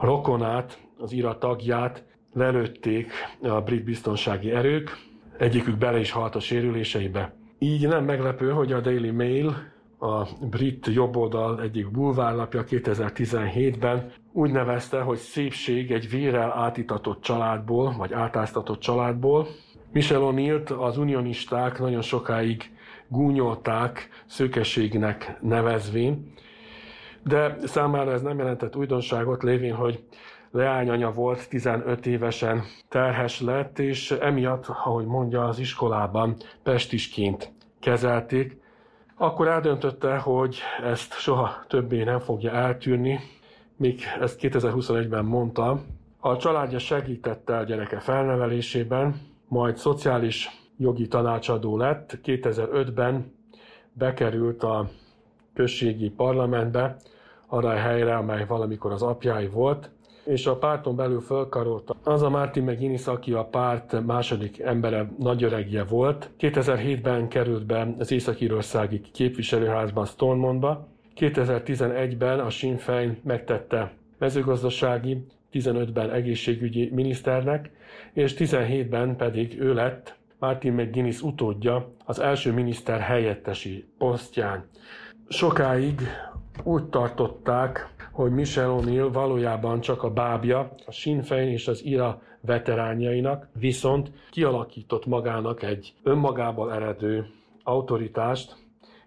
rokonát, az IRA tagját lelőtték a brit biztonsági erők, egyikük bele is halt a sérüléseibe. Így nem meglepő, hogy a Daily Mail, a brit jobboldal egyik bulvárlapja 2017-ben úgy nevezte, hogy szépség egy vérrel átitatott családból, vagy átáztatott családból. Michel O'Neill az unionisták nagyon sokáig gúnyolták szőkeségnek nevezvén, de számára ez nem jelentett újdonságot, lévén, hogy leányanya volt, 15 évesen terhes lett, és emiatt, ahogy mondja, az iskolában pestisként kezelték. Akkor eldöntötte, hogy ezt soha többé nem fogja eltűrni, még ezt 2021-ben mondta. A családja segítette a gyereke felnevelésében, majd szociális jogi tanácsadó lett. 2005-ben bekerült a községi parlamentbe, arra a helyre, amely valamikor az apjái volt, és a párton belül fölkarolta. Az a Martin McGuinness, aki a párt második embere, nagyöregje volt. 2007-ben került be az Észak-Írországi képviselőházban Stormontba. 2011-ben a Sinn Féin megtette mezőgazdasági, 15-ben egészségügyi miniszternek, és 17-ben pedig ő lett Martin McGuinness utódja az első miniszter helyettesi posztján. Sokáig úgy tartották, hogy Michel O'Neill valójában csak a bábja a Sinn Féin és az IRA veteránjainak, viszont kialakított magának egy önmagából eredő autoritást,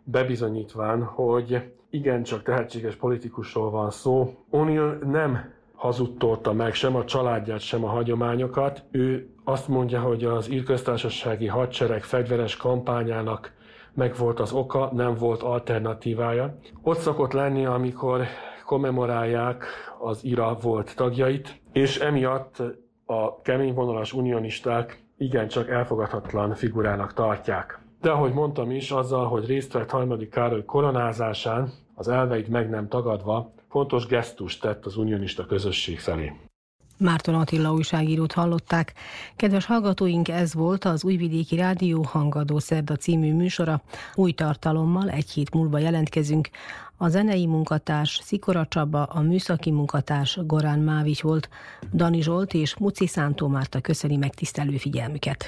bebizonyítván, hogy igencsak tehetséges politikusról van szó. O'Neill nem hazudtolta meg sem a családját, sem a hagyományokat. Ő azt mondja, hogy az írköztársasági hadsereg fegyveres kampányának meg volt az oka, nem volt alternatívája. Ott szokott lenni, amikor kommemorálják az IRA volt tagjait, és emiatt a keményvonalas unionisták igencsak elfogadhatatlan figurának tartják. De ahogy mondtam is, azzal, hogy részt vett harmadik Károly koronázásán, az elveit meg nem tagadva, fontos gesztust tett az unionista közösség felé. Márton Attila újságírót hallották. Kedves hallgatóink, ez volt az Újvidéki Rádió Hangadó Szerda című műsora. Új tartalommal egy hét múlva jelentkezünk. A zenei munkatárs Szikora Csaba, a műszaki munkatárs Gorán Mávics volt. Dani Zsolt és Muci Szántó Márta köszöni megtisztelő figyelmüket.